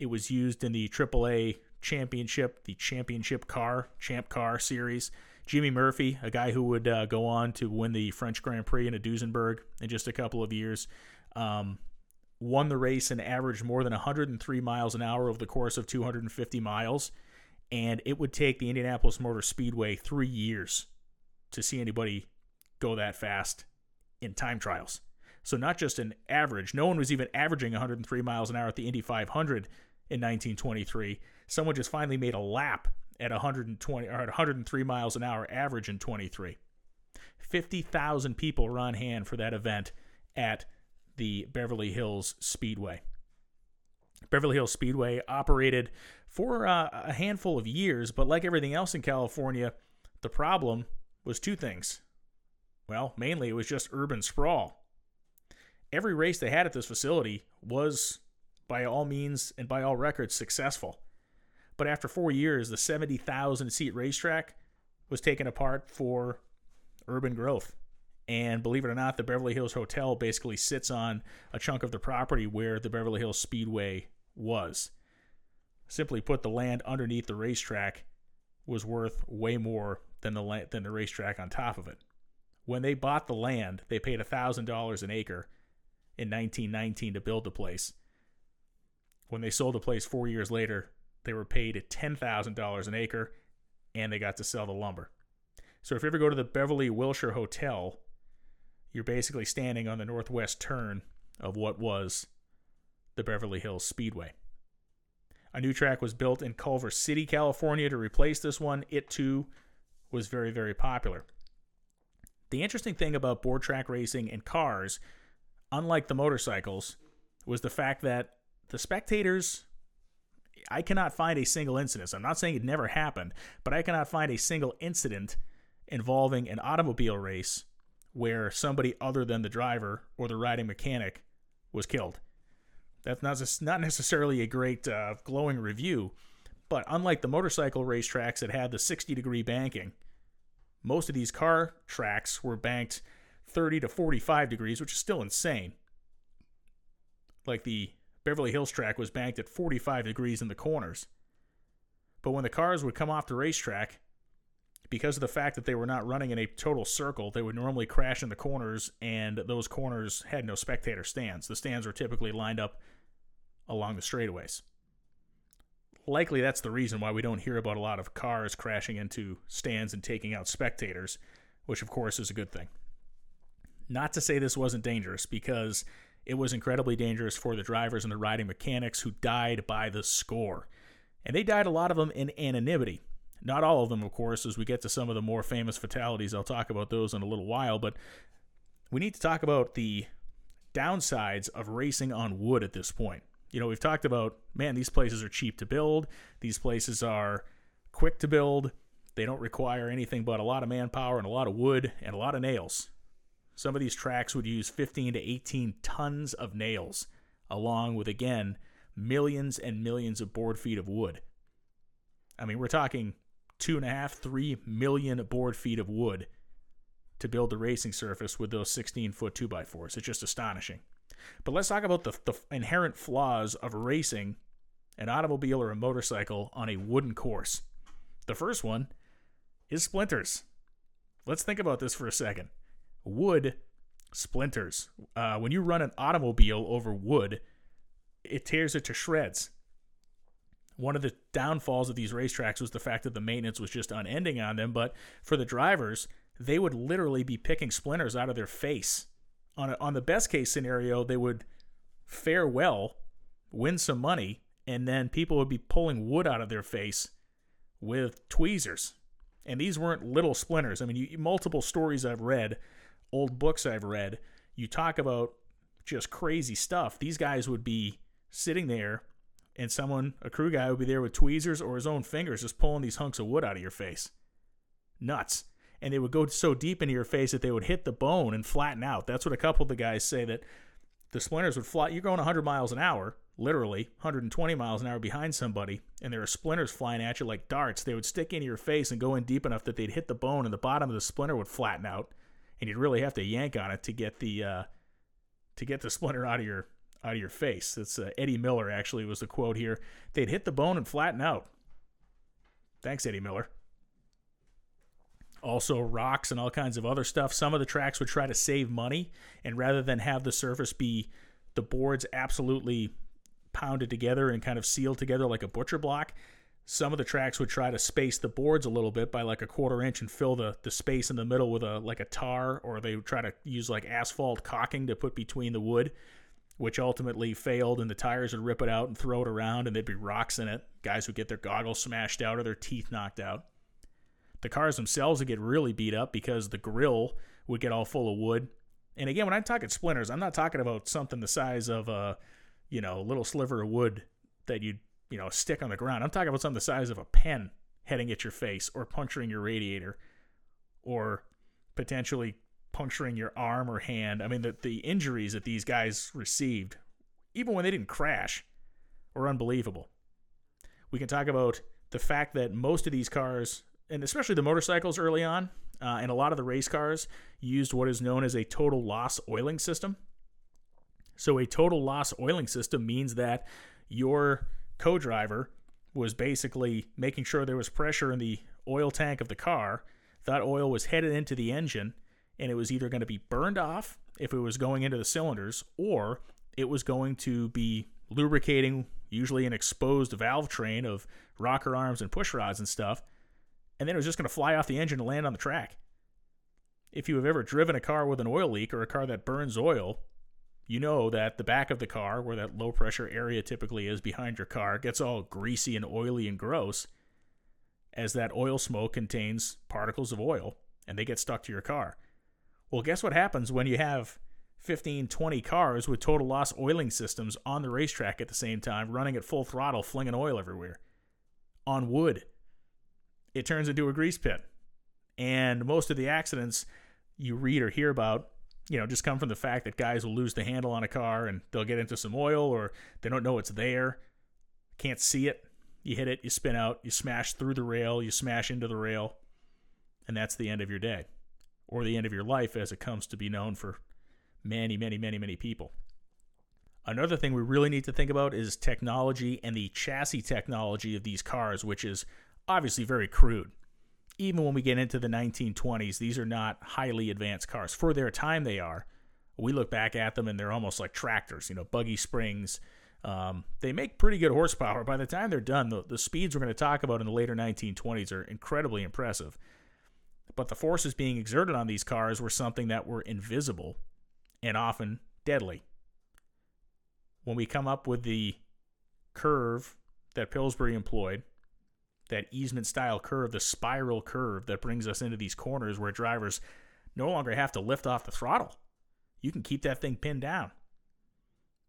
it was used in the AAA championship, the championship car, champ car series. Jimmy Murphy, a guy who would uh, go on to win the French Grand Prix in a Duesenberg in just a couple of years, um, won the race and averaged more than 103 miles an hour over the course of 250 miles. And it would take the Indianapolis Motor Speedway three years to see anybody go that fast in time trials. So, not just an average, no one was even averaging 103 miles an hour at the Indy 500 in 1923. Someone just finally made a lap at 120 or at 103 miles an hour average in 23. 50,000 people were on hand for that event at the Beverly Hills Speedway. Beverly Hills Speedway operated for uh, a handful of years, but like everything else in California, the problem was two things. Well, mainly it was just urban sprawl. Every race they had at this facility was, by all means and by all records, successful. But after four years, the 70,000 seat racetrack was taken apart for urban growth. And believe it or not, the Beverly Hills Hotel basically sits on a chunk of the property where the Beverly Hills Speedway was. Simply put, the land underneath the racetrack was worth way more than the than the racetrack on top of it. When they bought the land, they paid $1,000 an acre in 1919 to build the place. When they sold the place 4 years later, they were paid $10,000 an acre and they got to sell the lumber. So if you ever go to the Beverly Wilshire Hotel, you're basically standing on the northwest turn of what was the Beverly Hills Speedway. A new track was built in Culver City, California to replace this one. It too was very, very popular. The interesting thing about board track racing and cars, unlike the motorcycles, was the fact that the spectators I cannot find a single incident. I'm not saying it never happened, but I cannot find a single incident involving an automobile race where somebody other than the driver or the riding mechanic was killed. That's not not necessarily a great uh, glowing review, but unlike the motorcycle racetracks that had the 60 degree banking, most of these car tracks were banked 30 to 45 degrees, which is still insane. Like the Beverly Hills track was banked at 45 degrees in the corners. But when the cars would come off the racetrack, because of the fact that they were not running in a total circle, they would normally crash in the corners, and those corners had no spectator stands. The stands were typically lined up along the straightaways. Likely that's the reason why we don't hear about a lot of cars crashing into stands and taking out spectators, which of course is a good thing. Not to say this wasn't dangerous, because it was incredibly dangerous for the drivers and the riding mechanics who died by the score. And they died a lot of them in anonymity. Not all of them, of course, as we get to some of the more famous fatalities. I'll talk about those in a little while, but we need to talk about the downsides of racing on wood at this point. You know, we've talked about, man, these places are cheap to build, these places are quick to build, they don't require anything but a lot of manpower and a lot of wood and a lot of nails. Some of these tracks would use 15 to 18 tons of nails, along with, again, millions and millions of board feet of wood. I mean, we're talking two and a half, three million board feet of wood to build the racing surface with those 16 foot 2x4s. It's just astonishing. But let's talk about the, the inherent flaws of racing an automobile or a motorcycle on a wooden course. The first one is splinters. Let's think about this for a second. Wood splinters. Uh, when you run an automobile over wood, it tears it to shreds. One of the downfalls of these racetracks was the fact that the maintenance was just unending on them. But for the drivers, they would literally be picking splinters out of their face. On, a, on the best case scenario, they would fare well, win some money, and then people would be pulling wood out of their face with tweezers. And these weren't little splinters. I mean, you, multiple stories I've read, old books I've read, you talk about just crazy stuff. These guys would be sitting there, and someone, a crew guy, would be there with tweezers or his own fingers just pulling these hunks of wood out of your face. Nuts. And they would go so deep into your face that they would hit the bone and flatten out. That's what a couple of the guys say that the splinters would fly. You're going 100 miles an hour, literally 120 miles an hour behind somebody, and there are splinters flying at you like darts. They would stick into your face and go in deep enough that they'd hit the bone, and the bottom of the splinter would flatten out, and you'd really have to yank on it to get the uh, to get the splinter out of your out of your face. It's uh, Eddie Miller actually was the quote here. They'd hit the bone and flatten out. Thanks, Eddie Miller. Also, rocks and all kinds of other stuff. Some of the tracks would try to save money, and rather than have the surface be the boards absolutely pounded together and kind of sealed together like a butcher block. Some of the tracks would try to space the boards a little bit by like a quarter inch and fill the, the space in the middle with a like a tar, or they would try to use like asphalt caulking to put between the wood, which ultimately failed, and the tires would rip it out and throw it around, and there'd be rocks in it. Guys would get their goggles smashed out or their teeth knocked out. The cars themselves would get really beat up because the grill would get all full of wood. And again, when I'm talking splinters, I'm not talking about something the size of a you know, little sliver of wood that you'd, you know, stick on the ground. I'm talking about something the size of a pen heading at your face or puncturing your radiator or potentially puncturing your arm or hand. I mean, the, the injuries that these guys received, even when they didn't crash, were unbelievable. We can talk about the fact that most of these cars, and especially the motorcycles early on, uh, and a lot of the race cars, used what is known as a total loss oiling system. So a total loss oiling system means that your co-driver was basically making sure there was pressure in the oil tank of the car. That oil was headed into the engine and it was either going to be burned off if it was going into the cylinders or it was going to be lubricating usually an exposed valve train of rocker arms and push rods and stuff and then it was just going to fly off the engine and land on the track. If you have ever driven a car with an oil leak or a car that burns oil, you know that the back of the car, where that low pressure area typically is behind your car, gets all greasy and oily and gross as that oil smoke contains particles of oil and they get stuck to your car. Well, guess what happens when you have 15, 20 cars with total loss oiling systems on the racetrack at the same time, running at full throttle, flinging oil everywhere on wood? It turns into a grease pit. And most of the accidents you read or hear about you know, just come from the fact that guys will lose the handle on a car and they'll get into some oil or they don't know it's there, can't see it. You hit it, you spin out, you smash through the rail, you smash into the rail, and that's the end of your day or the end of your life as it comes to be known for many, many, many, many people. Another thing we really need to think about is technology and the chassis technology of these cars, which is obviously very crude even when we get into the 1920s, these are not highly advanced cars. For their time, they are. We look back at them and they're almost like tractors, you know, buggy springs. Um, they make pretty good horsepower. By the time they're done, the, the speeds we're going to talk about in the later 1920s are incredibly impressive. But the forces being exerted on these cars were something that were invisible and often deadly. When we come up with the curve that Pillsbury employed, that easement style curve, the spiral curve that brings us into these corners where drivers no longer have to lift off the throttle. You can keep that thing pinned down.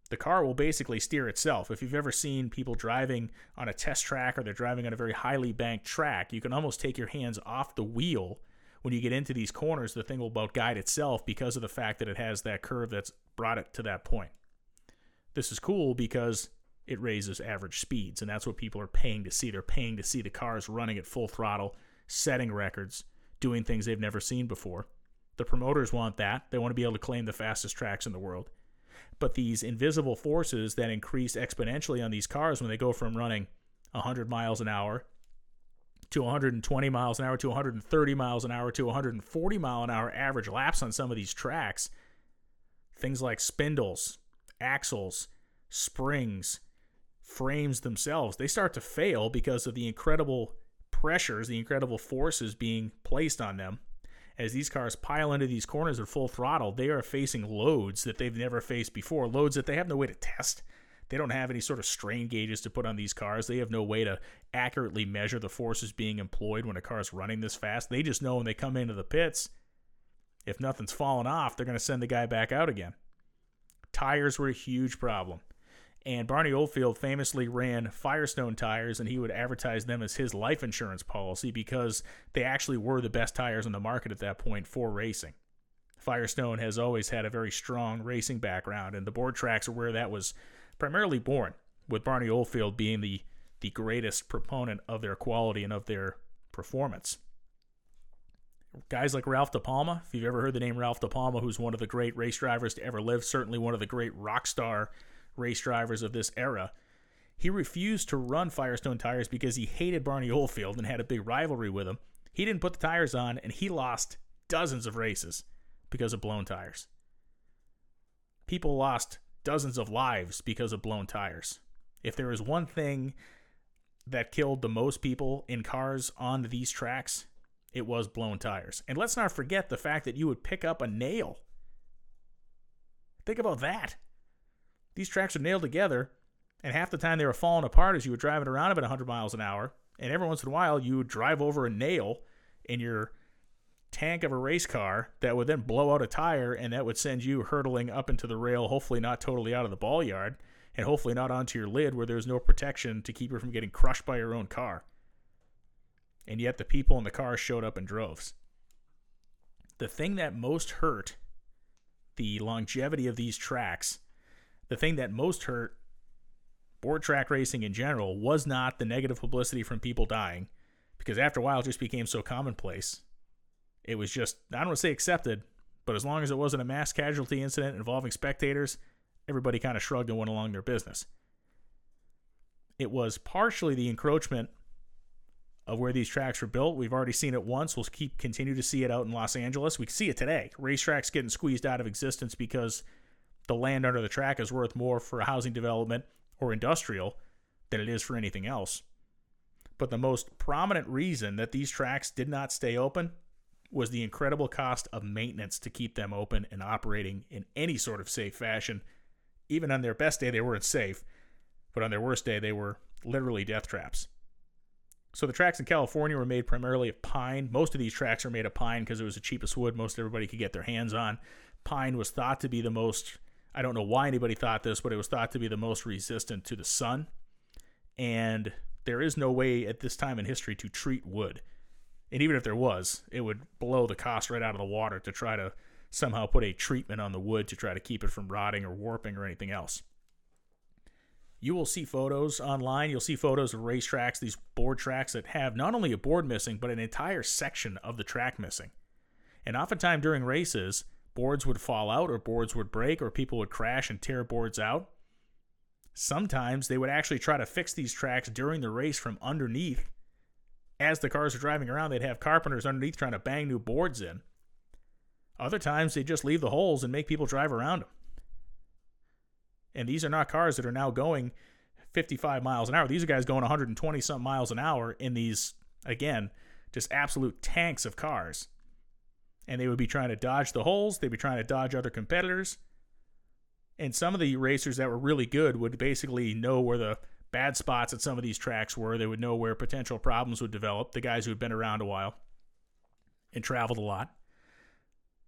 The car will basically steer itself. If you've ever seen people driving on a test track or they're driving on a very highly banked track, you can almost take your hands off the wheel when you get into these corners, the thing will about guide itself because of the fact that it has that curve that's brought it to that point. This is cool because it raises average speeds, and that's what people are paying to see. They're paying to see the cars running at full throttle, setting records, doing things they've never seen before. The promoters want that. They want to be able to claim the fastest tracks in the world. But these invisible forces that increase exponentially on these cars when they go from running 100 miles an hour to 120 miles an hour to 130 miles an hour to 140 mile an hour average laps on some of these tracks, things like spindles, axles, springs, frames themselves, they start to fail because of the incredible pressures, the incredible forces being placed on them. As these cars pile into these corners at full throttle, they are facing loads that they've never faced before, loads that they have no way to test. They don't have any sort of strain gauges to put on these cars. They have no way to accurately measure the forces being employed when a car is running this fast. They just know when they come into the pits, if nothing's fallen off, they're going to send the guy back out again. Tires were a huge problem. And Barney Oldfield famously ran Firestone tires, and he would advertise them as his life insurance policy because they actually were the best tires on the market at that point for racing. Firestone has always had a very strong racing background, and the board tracks are where that was primarily born, with Barney Oldfield being the, the greatest proponent of their quality and of their performance. Guys like Ralph DePalma, if you've ever heard the name Ralph DePalma, who's one of the great race drivers to ever live, certainly one of the great rock star race drivers of this era. He refused to run Firestone tires because he hated Barney Oldfield and had a big rivalry with him. He didn't put the tires on, and he lost dozens of races because of blown tires. People lost dozens of lives because of blown tires. If there is one thing that killed the most people in cars on these tracks, it was blown tires. And let's not forget the fact that you would pick up a nail. Think about that. These tracks are nailed together, and half the time they were falling apart as you were driving around at 100 miles an hour. And every once in a while, you would drive over a nail in your tank of a race car that would then blow out a tire, and that would send you hurtling up into the rail, hopefully not totally out of the ball yard, and hopefully not onto your lid where there's no protection to keep you from getting crushed by your own car. And yet the people in the car showed up in droves. The thing that most hurt the longevity of these tracks the thing that most hurt board track racing in general was not the negative publicity from people dying, because after a while it just became so commonplace. It was just, I don't want to say accepted, but as long as it wasn't a mass casualty incident involving spectators, everybody kind of shrugged and went along their business. It was partially the encroachment of where these tracks were built. We've already seen it once. We'll keep continue to see it out in Los Angeles. We can see it today. Racetracks getting squeezed out of existence because the land under the track is worth more for housing development or industrial than it is for anything else. But the most prominent reason that these tracks did not stay open was the incredible cost of maintenance to keep them open and operating in any sort of safe fashion. Even on their best day, they weren't safe, but on their worst day, they were literally death traps. So the tracks in California were made primarily of pine. Most of these tracks are made of pine because it was the cheapest wood most everybody could get their hands on. Pine was thought to be the most I don't know why anybody thought this, but it was thought to be the most resistant to the sun. And there is no way at this time in history to treat wood. And even if there was, it would blow the cost right out of the water to try to somehow put a treatment on the wood to try to keep it from rotting or warping or anything else. You will see photos online. You'll see photos of racetracks, these board tracks that have not only a board missing, but an entire section of the track missing. And oftentimes during races, boards would fall out or boards would break or people would crash and tear boards out. Sometimes they would actually try to fix these tracks during the race from underneath. As the cars are driving around, they'd have carpenters underneath trying to bang new boards in. Other times, they'd just leave the holes and make people drive around them. And these are not cars that are now going 55 miles an hour. These are guys going 120 some miles an hour in these, again, just absolute tanks of cars and they would be trying to dodge the holes, they'd be trying to dodge other competitors. And some of the racers that were really good would basically know where the bad spots at some of these tracks were. They would know where potential problems would develop, the guys who had been around a while and traveled a lot.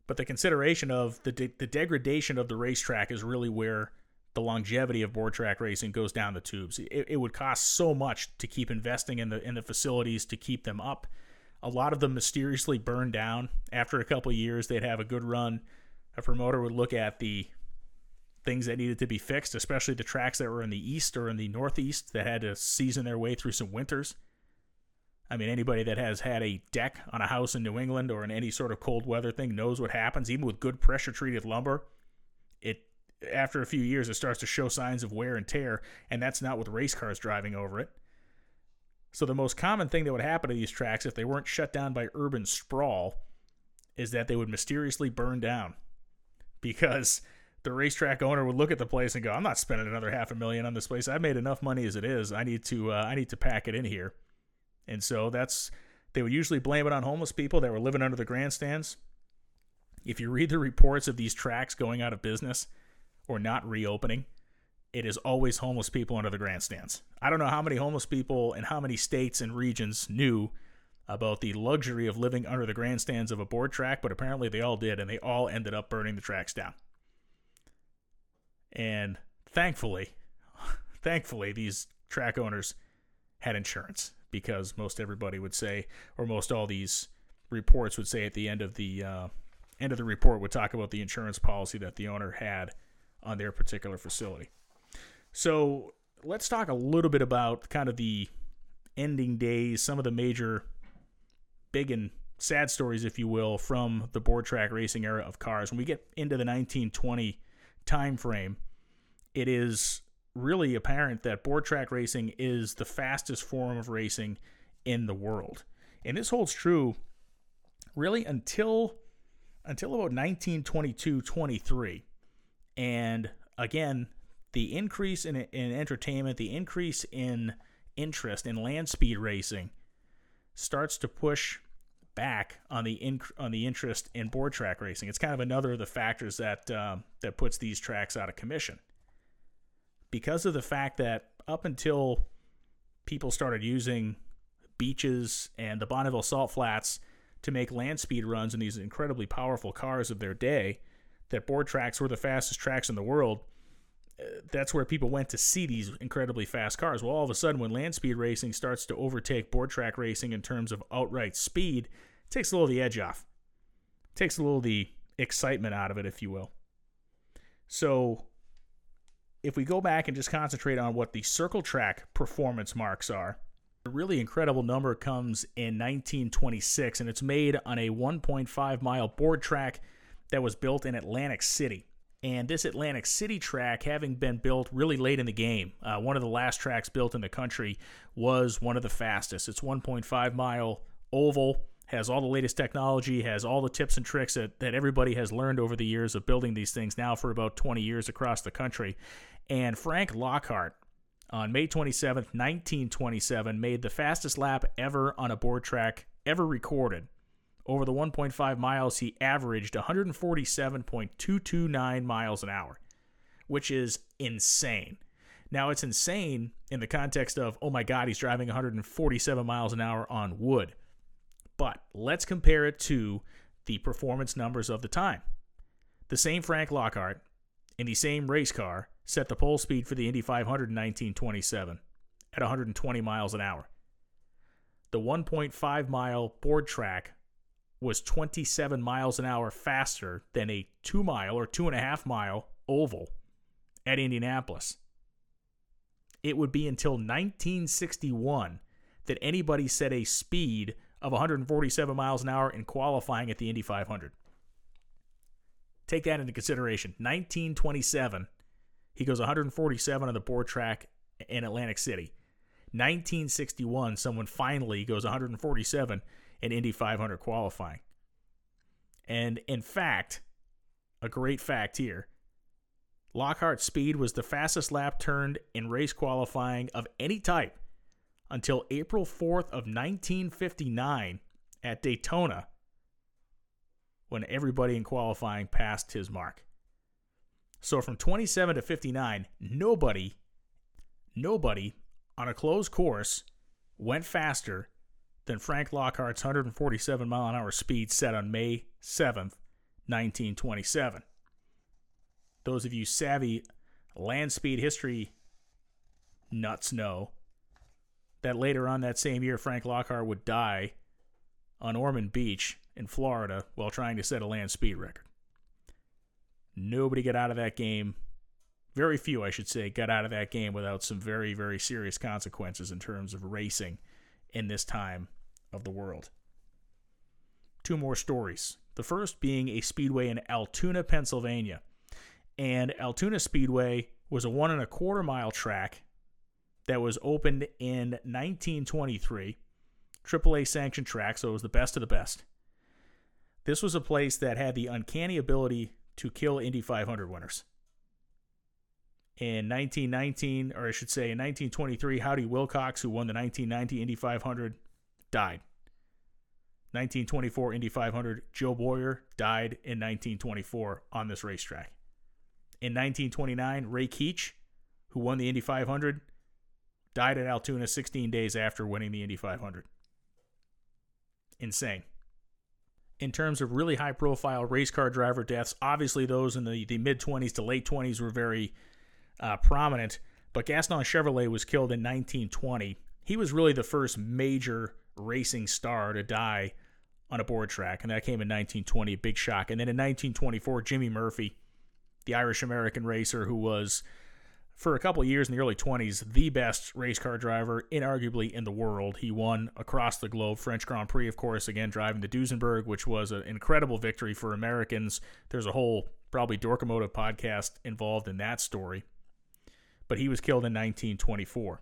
But the consideration of the, de- the degradation of the racetrack is really where the longevity of board track racing goes down the tubes. It, it would cost so much to keep investing in the in the facilities to keep them up A lot of them mysteriously burned down. After a couple years, they'd have a good run. A promoter would look at the things that needed to be fixed, especially the tracks that were in the east or in the northeast that had to season their way through some winters. I mean, anybody that has had a deck on a house in New England or in any sort of cold weather thing knows what happens. Even with good pressure treated lumber, it after a few years it starts to show signs of wear and tear, and that's not with race cars driving over it. So the most common thing that would happen to these tracks if they weren't shut down by urban sprawl is that they would mysteriously burn down because the racetrack owner would look at the place and go, "I'm not spending another half a million on this place. I made enough money as it is. I need to uh, I need to pack it in here." And so that's they would usually blame it on homeless people that were living under the grandstands. If you read the reports of these tracks going out of business or not reopening, it is always homeless people under the grandstands. I don't know how many homeless people in how many states and regions knew about the luxury of living under the grandstands of a board track, but apparently they all did, and they all ended up burning the tracks down. And thankfully, <laughs> thankfully, these track owners had insurance because most everybody would say, or most all these reports would say at the end of the uh, end of the report would talk about the insurance policy that the owner had on their particular facility. So let's talk a little bit about kind of the ending days, some of the major big and sad stories, if you will, from the board track racing era of cars. When we get into the 1920 time frame, it is really apparent that board track racing is the fastest form of racing in the world. And this holds true really until until about 1922-23. And again, the increase in, in entertainment, the increase in interest in land speed racing starts to push back on the on the interest in board track racing. It's kind of another of the factors that um, that puts these tracks out of commission. Because of the fact that up until people started using beaches and the Bonneville Salt Flats to make land speed runs in these incredibly powerful cars of their day, that board tracks were the fastest tracks in the world that's where people went to see these incredibly fast cars. Well, all of a sudden, when land speed racing starts to overtake board track racing in terms of outright speed, it takes a little of the edge off. It takes a little of the excitement out of it, if you will. So, if we go back and just concentrate on what the circle track performance marks are, a really incredible number comes in 1926, and it's made on a 1.5 mile board track that was built in Atlantic City. And this Atlantic City track, having been built really late in the game, uh, one of the last tracks built in the country, was one of the fastest. It's 1.5 mile oval, has all the latest technology, has all the tips and tricks that, that everybody has learned over the years of building these things now for about 20 years across the country. And Frank Lockhart, on May 27, 1927, made the fastest lap ever on a board track ever recorded over the 1.5 miles, he averaged 147.229 miles an hour, which is insane. Now, it's insane in the context of, oh my God, he's driving 147 miles an hour on wood. But let's compare it to the performance numbers of the time. The same Frank Lockhart in the same race car set the pole speed for the Indy 500 in 1927 at 120 miles an hour. The 1.5 mile board track was 27 miles an hour faster than a two mile or two and a half mile oval at Indianapolis. It would be until 1961 that anybody set a speed of 147 miles an hour in qualifying at the Indy 500. Take that into consideration. 1927, he goes 147 on the board track in Atlantic City. 1961, someone finally goes 147 in Indy 500 qualifying. And in fact, a great fact here Lockhart's speed was the fastest lap turned in race qualifying of any type until April 4th of 1959 at Daytona when everybody in qualifying passed his mark. So from 27 to 59, nobody nobody on a closed course went faster than Frank Lockhart's 147 mile an hour speed set on May 7th, 1927. Those of you savvy land speed history nuts know that later on that same year, Frank Lockhart would die on Ormond Beach in Florida while trying to set a land speed record. Nobody got out of that game. Very few, I should say, got out of that game without some very, very serious consequences in terms of racing in this time of the world. Two more stories. The first being a speedway in Altoona, Pennsylvania. And Altoona Speedway was a one and a quarter mile track that was opened in 1923. AAA sanctioned track, so it was the best of the best. This was a place that had the uncanny ability to kill Indy 500 winners. In 1919, or I should say in 1923, Howdy Wilcox, who won the 1990 Indy 500, died. 1924 Indy 500, Joe Boyer died in 1924 on this racetrack. In 1929, Ray Keech, who won the Indy 500, died at Altoona 16 days after winning the Indy 500. Insane. In terms of really high profile race car driver deaths, obviously those in the, the mid 20s to late 20s were very uh, prominent, but Gaston Chevrolet was killed in 1920. He was really the first major racing star to die on a board track, and that came in 1920, a big shock. And then in 1924, Jimmy Murphy, the Irish American racer who was for a couple years in the early 20s, the best race car driver, inarguably in the world. He won across the globe, French Grand Prix, of course, again driving the Duesenberg, which was an incredible victory for Americans. There's a whole, probably Dorkomotive podcast involved in that story. But he was killed in 1924.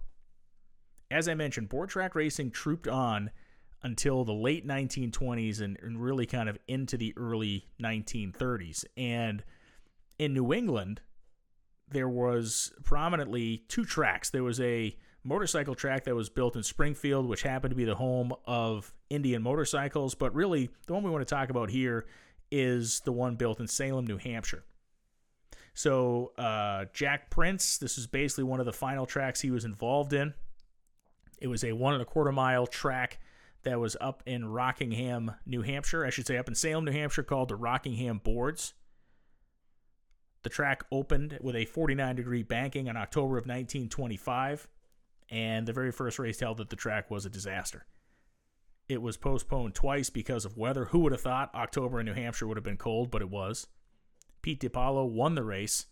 As I mentioned, board track racing trooped on until the late 1920s and, and really kind of into the early 1930s. And in New England, there was prominently two tracks. There was a motorcycle track that was built in Springfield, which happened to be the home of Indian motorcycles. But really, the one we want to talk about here is the one built in Salem, New Hampshire. So, uh, Jack Prince, this is basically one of the final tracks he was involved in. It was a one and a quarter mile track that was up in Rockingham, New Hampshire. I should say up in Salem, New Hampshire, called the Rockingham Boards. The track opened with a 49 degree banking in October of 1925, and the very first race held at the track was a disaster. It was postponed twice because of weather. Who would have thought October in New Hampshire would have been cold, but it was. Pete DePaolo won the race,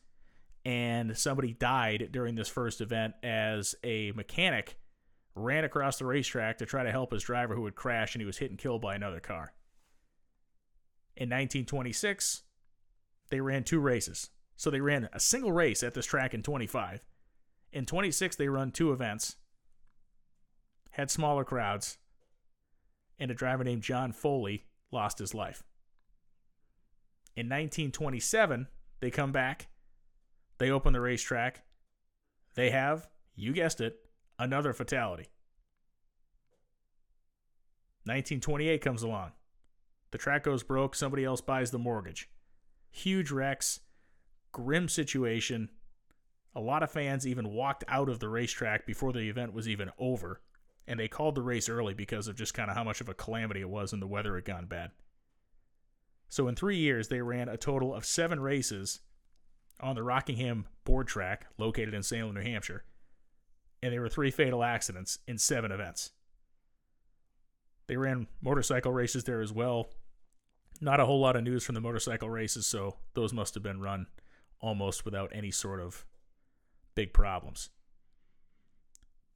and somebody died during this first event as a mechanic ran across the racetrack to try to help his driver who had crashed and he was hit and killed by another car. In 1926, they ran two races. So they ran a single race at this track in 25. In 26, they run two events, had smaller crowds, and a driver named John Foley lost his life. In 1927, they come back, they open the racetrack, they have, you guessed it, another fatality. 1928 comes along. The track goes broke, somebody else buys the mortgage. Huge wrecks, grim situation. A lot of fans even walked out of the racetrack before the event was even over, and they called the race early because of just kind of how much of a calamity it was and the weather had gone bad. So in three years, they ran a total of seven races on the Rockingham board track located in Salem, New Hampshire, and there were three fatal accidents in seven events. They ran motorcycle races there as well. Not a whole lot of news from the motorcycle races, so those must have been run almost without any sort of big problems.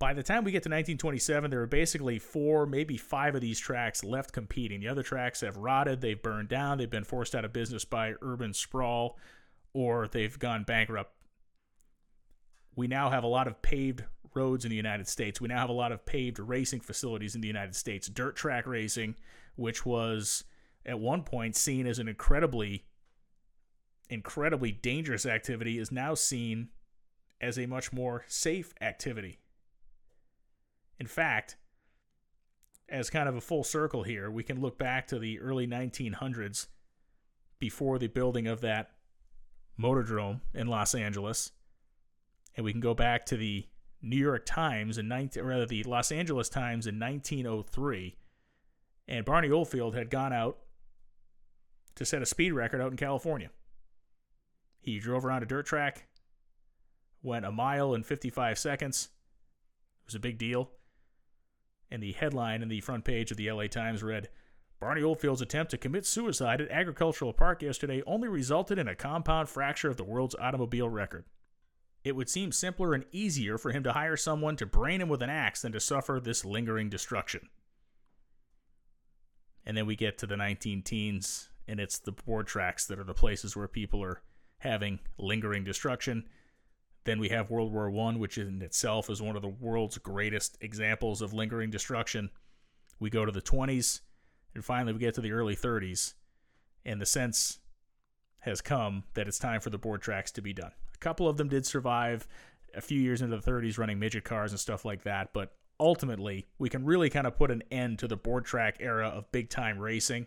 By the time we get to 1927, there are basically four, maybe five of these tracks left competing. The other tracks have rotted, they've burned down, they've been forced out of business by urban sprawl, or they've gone bankrupt. We now have a lot of paved roads in the United States. We now have a lot of paved racing facilities in the United States. Dirt track racing, which was at one point seen as an incredibly incredibly dangerous activity is now seen as a much more safe activity. In fact, as kind of a full circle here, we can look back to the early 1900s before the building of that motordrome in Los Angeles. And we can go back to the New York Times in 19, rather the Los Angeles Times in 1903. And Barney Oldfield had gone out to set a speed record out in California. He drove around a dirt track, went a mile in 55 seconds. It was a big deal. And the headline in the front page of the LA Times read Barney Oldfield's attempt to commit suicide at Agricultural Park yesterday only resulted in a compound fracture of the world's automobile record. It would seem simpler and easier for him to hire someone to brain him with an axe than to suffer this lingering destruction. And then we get to the 19 teens, and it's the board tracks that are the places where people are having lingering destruction. Then we have World War One, which in itself is one of the world's greatest examples of lingering destruction. We go to the 20s, and finally we get to the early 30s, and the sense has come that it's time for the board tracks to be done. A couple of them did survive a few years into the 30s running midget cars and stuff like that, but ultimately we can really kind of put an end to the board track era of big time racing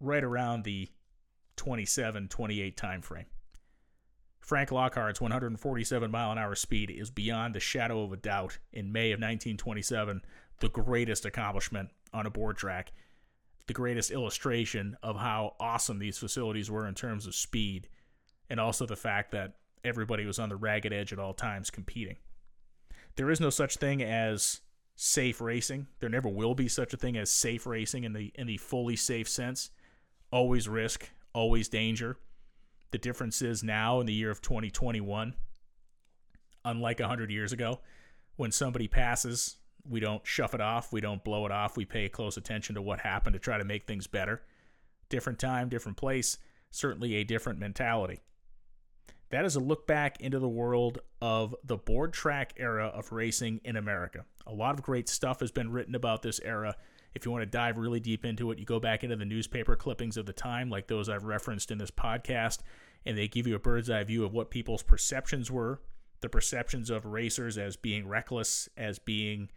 right around the 27 28 time frame. Frank Lockhart's 147 mile an hour speed is beyond the shadow of a doubt in May of 1927 the greatest accomplishment on a board track, the greatest illustration of how awesome these facilities were in terms of speed, and also the fact that everybody was on the ragged edge at all times competing. There is no such thing as safe racing. There never will be such a thing as safe racing in the in the fully safe sense. Always risk, always danger. The difference is now in the year of 2021, unlike 100 years ago, when somebody passes, we don't shove it off, we don't blow it off, we pay close attention to what happened to try to make things better. Different time, different place, certainly a different mentality. That is a look back into the world of the board track era of racing in America. A lot of great stuff has been written about this era. If you want to dive really deep into it, you go back into the newspaper clippings of the time, like those I've referenced in this podcast, and they give you a bird's eye view of what people's perceptions were the perceptions of racers as being reckless, as being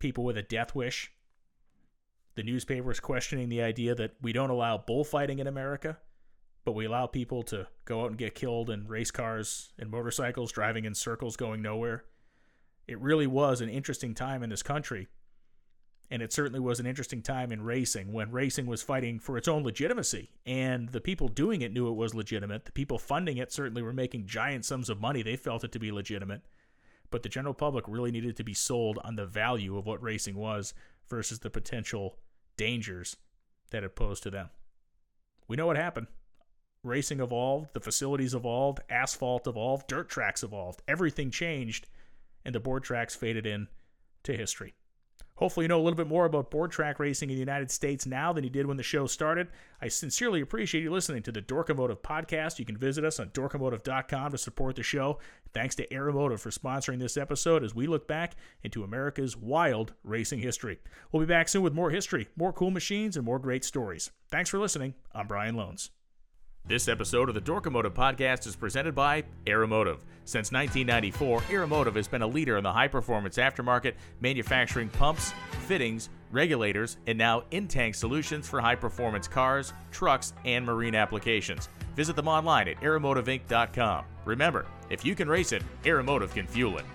people with a death wish. The newspaper is questioning the idea that we don't allow bullfighting in America but we allow people to go out and get killed in race cars and motorcycles driving in circles going nowhere. It really was an interesting time in this country. And it certainly was an interesting time in racing when racing was fighting for its own legitimacy. And the people doing it knew it was legitimate. The people funding it certainly were making giant sums of money. They felt it to be legitimate. But the general public really needed to be sold on the value of what racing was versus the potential dangers that it posed to them. We know what happened racing evolved, the facilities evolved, asphalt evolved, dirt tracks evolved. Everything changed, and the board tracks faded in to history. Hopefully, you know a little bit more about board track racing in the United States now than you did when the show started. I sincerely appreciate you listening to the Dorkomotive podcast. You can visit us on dorkomotive.com to support the show. Thanks to Aeromotive for sponsoring this episode as we look back into America's wild racing history. We'll be back soon with more history, more cool machines, and more great stories. Thanks for listening. I'm Brian Lohnes. This episode of the Dorkomotive podcast is presented by Aeromotive. Since 1994, Aeromotive has been a leader in the high performance aftermarket, manufacturing pumps, fittings, regulators, and now in tank solutions for high performance cars, trucks, and marine applications. Visit them online at aeromotiveinc.com. Remember, if you can race it, Aeromotive can fuel it.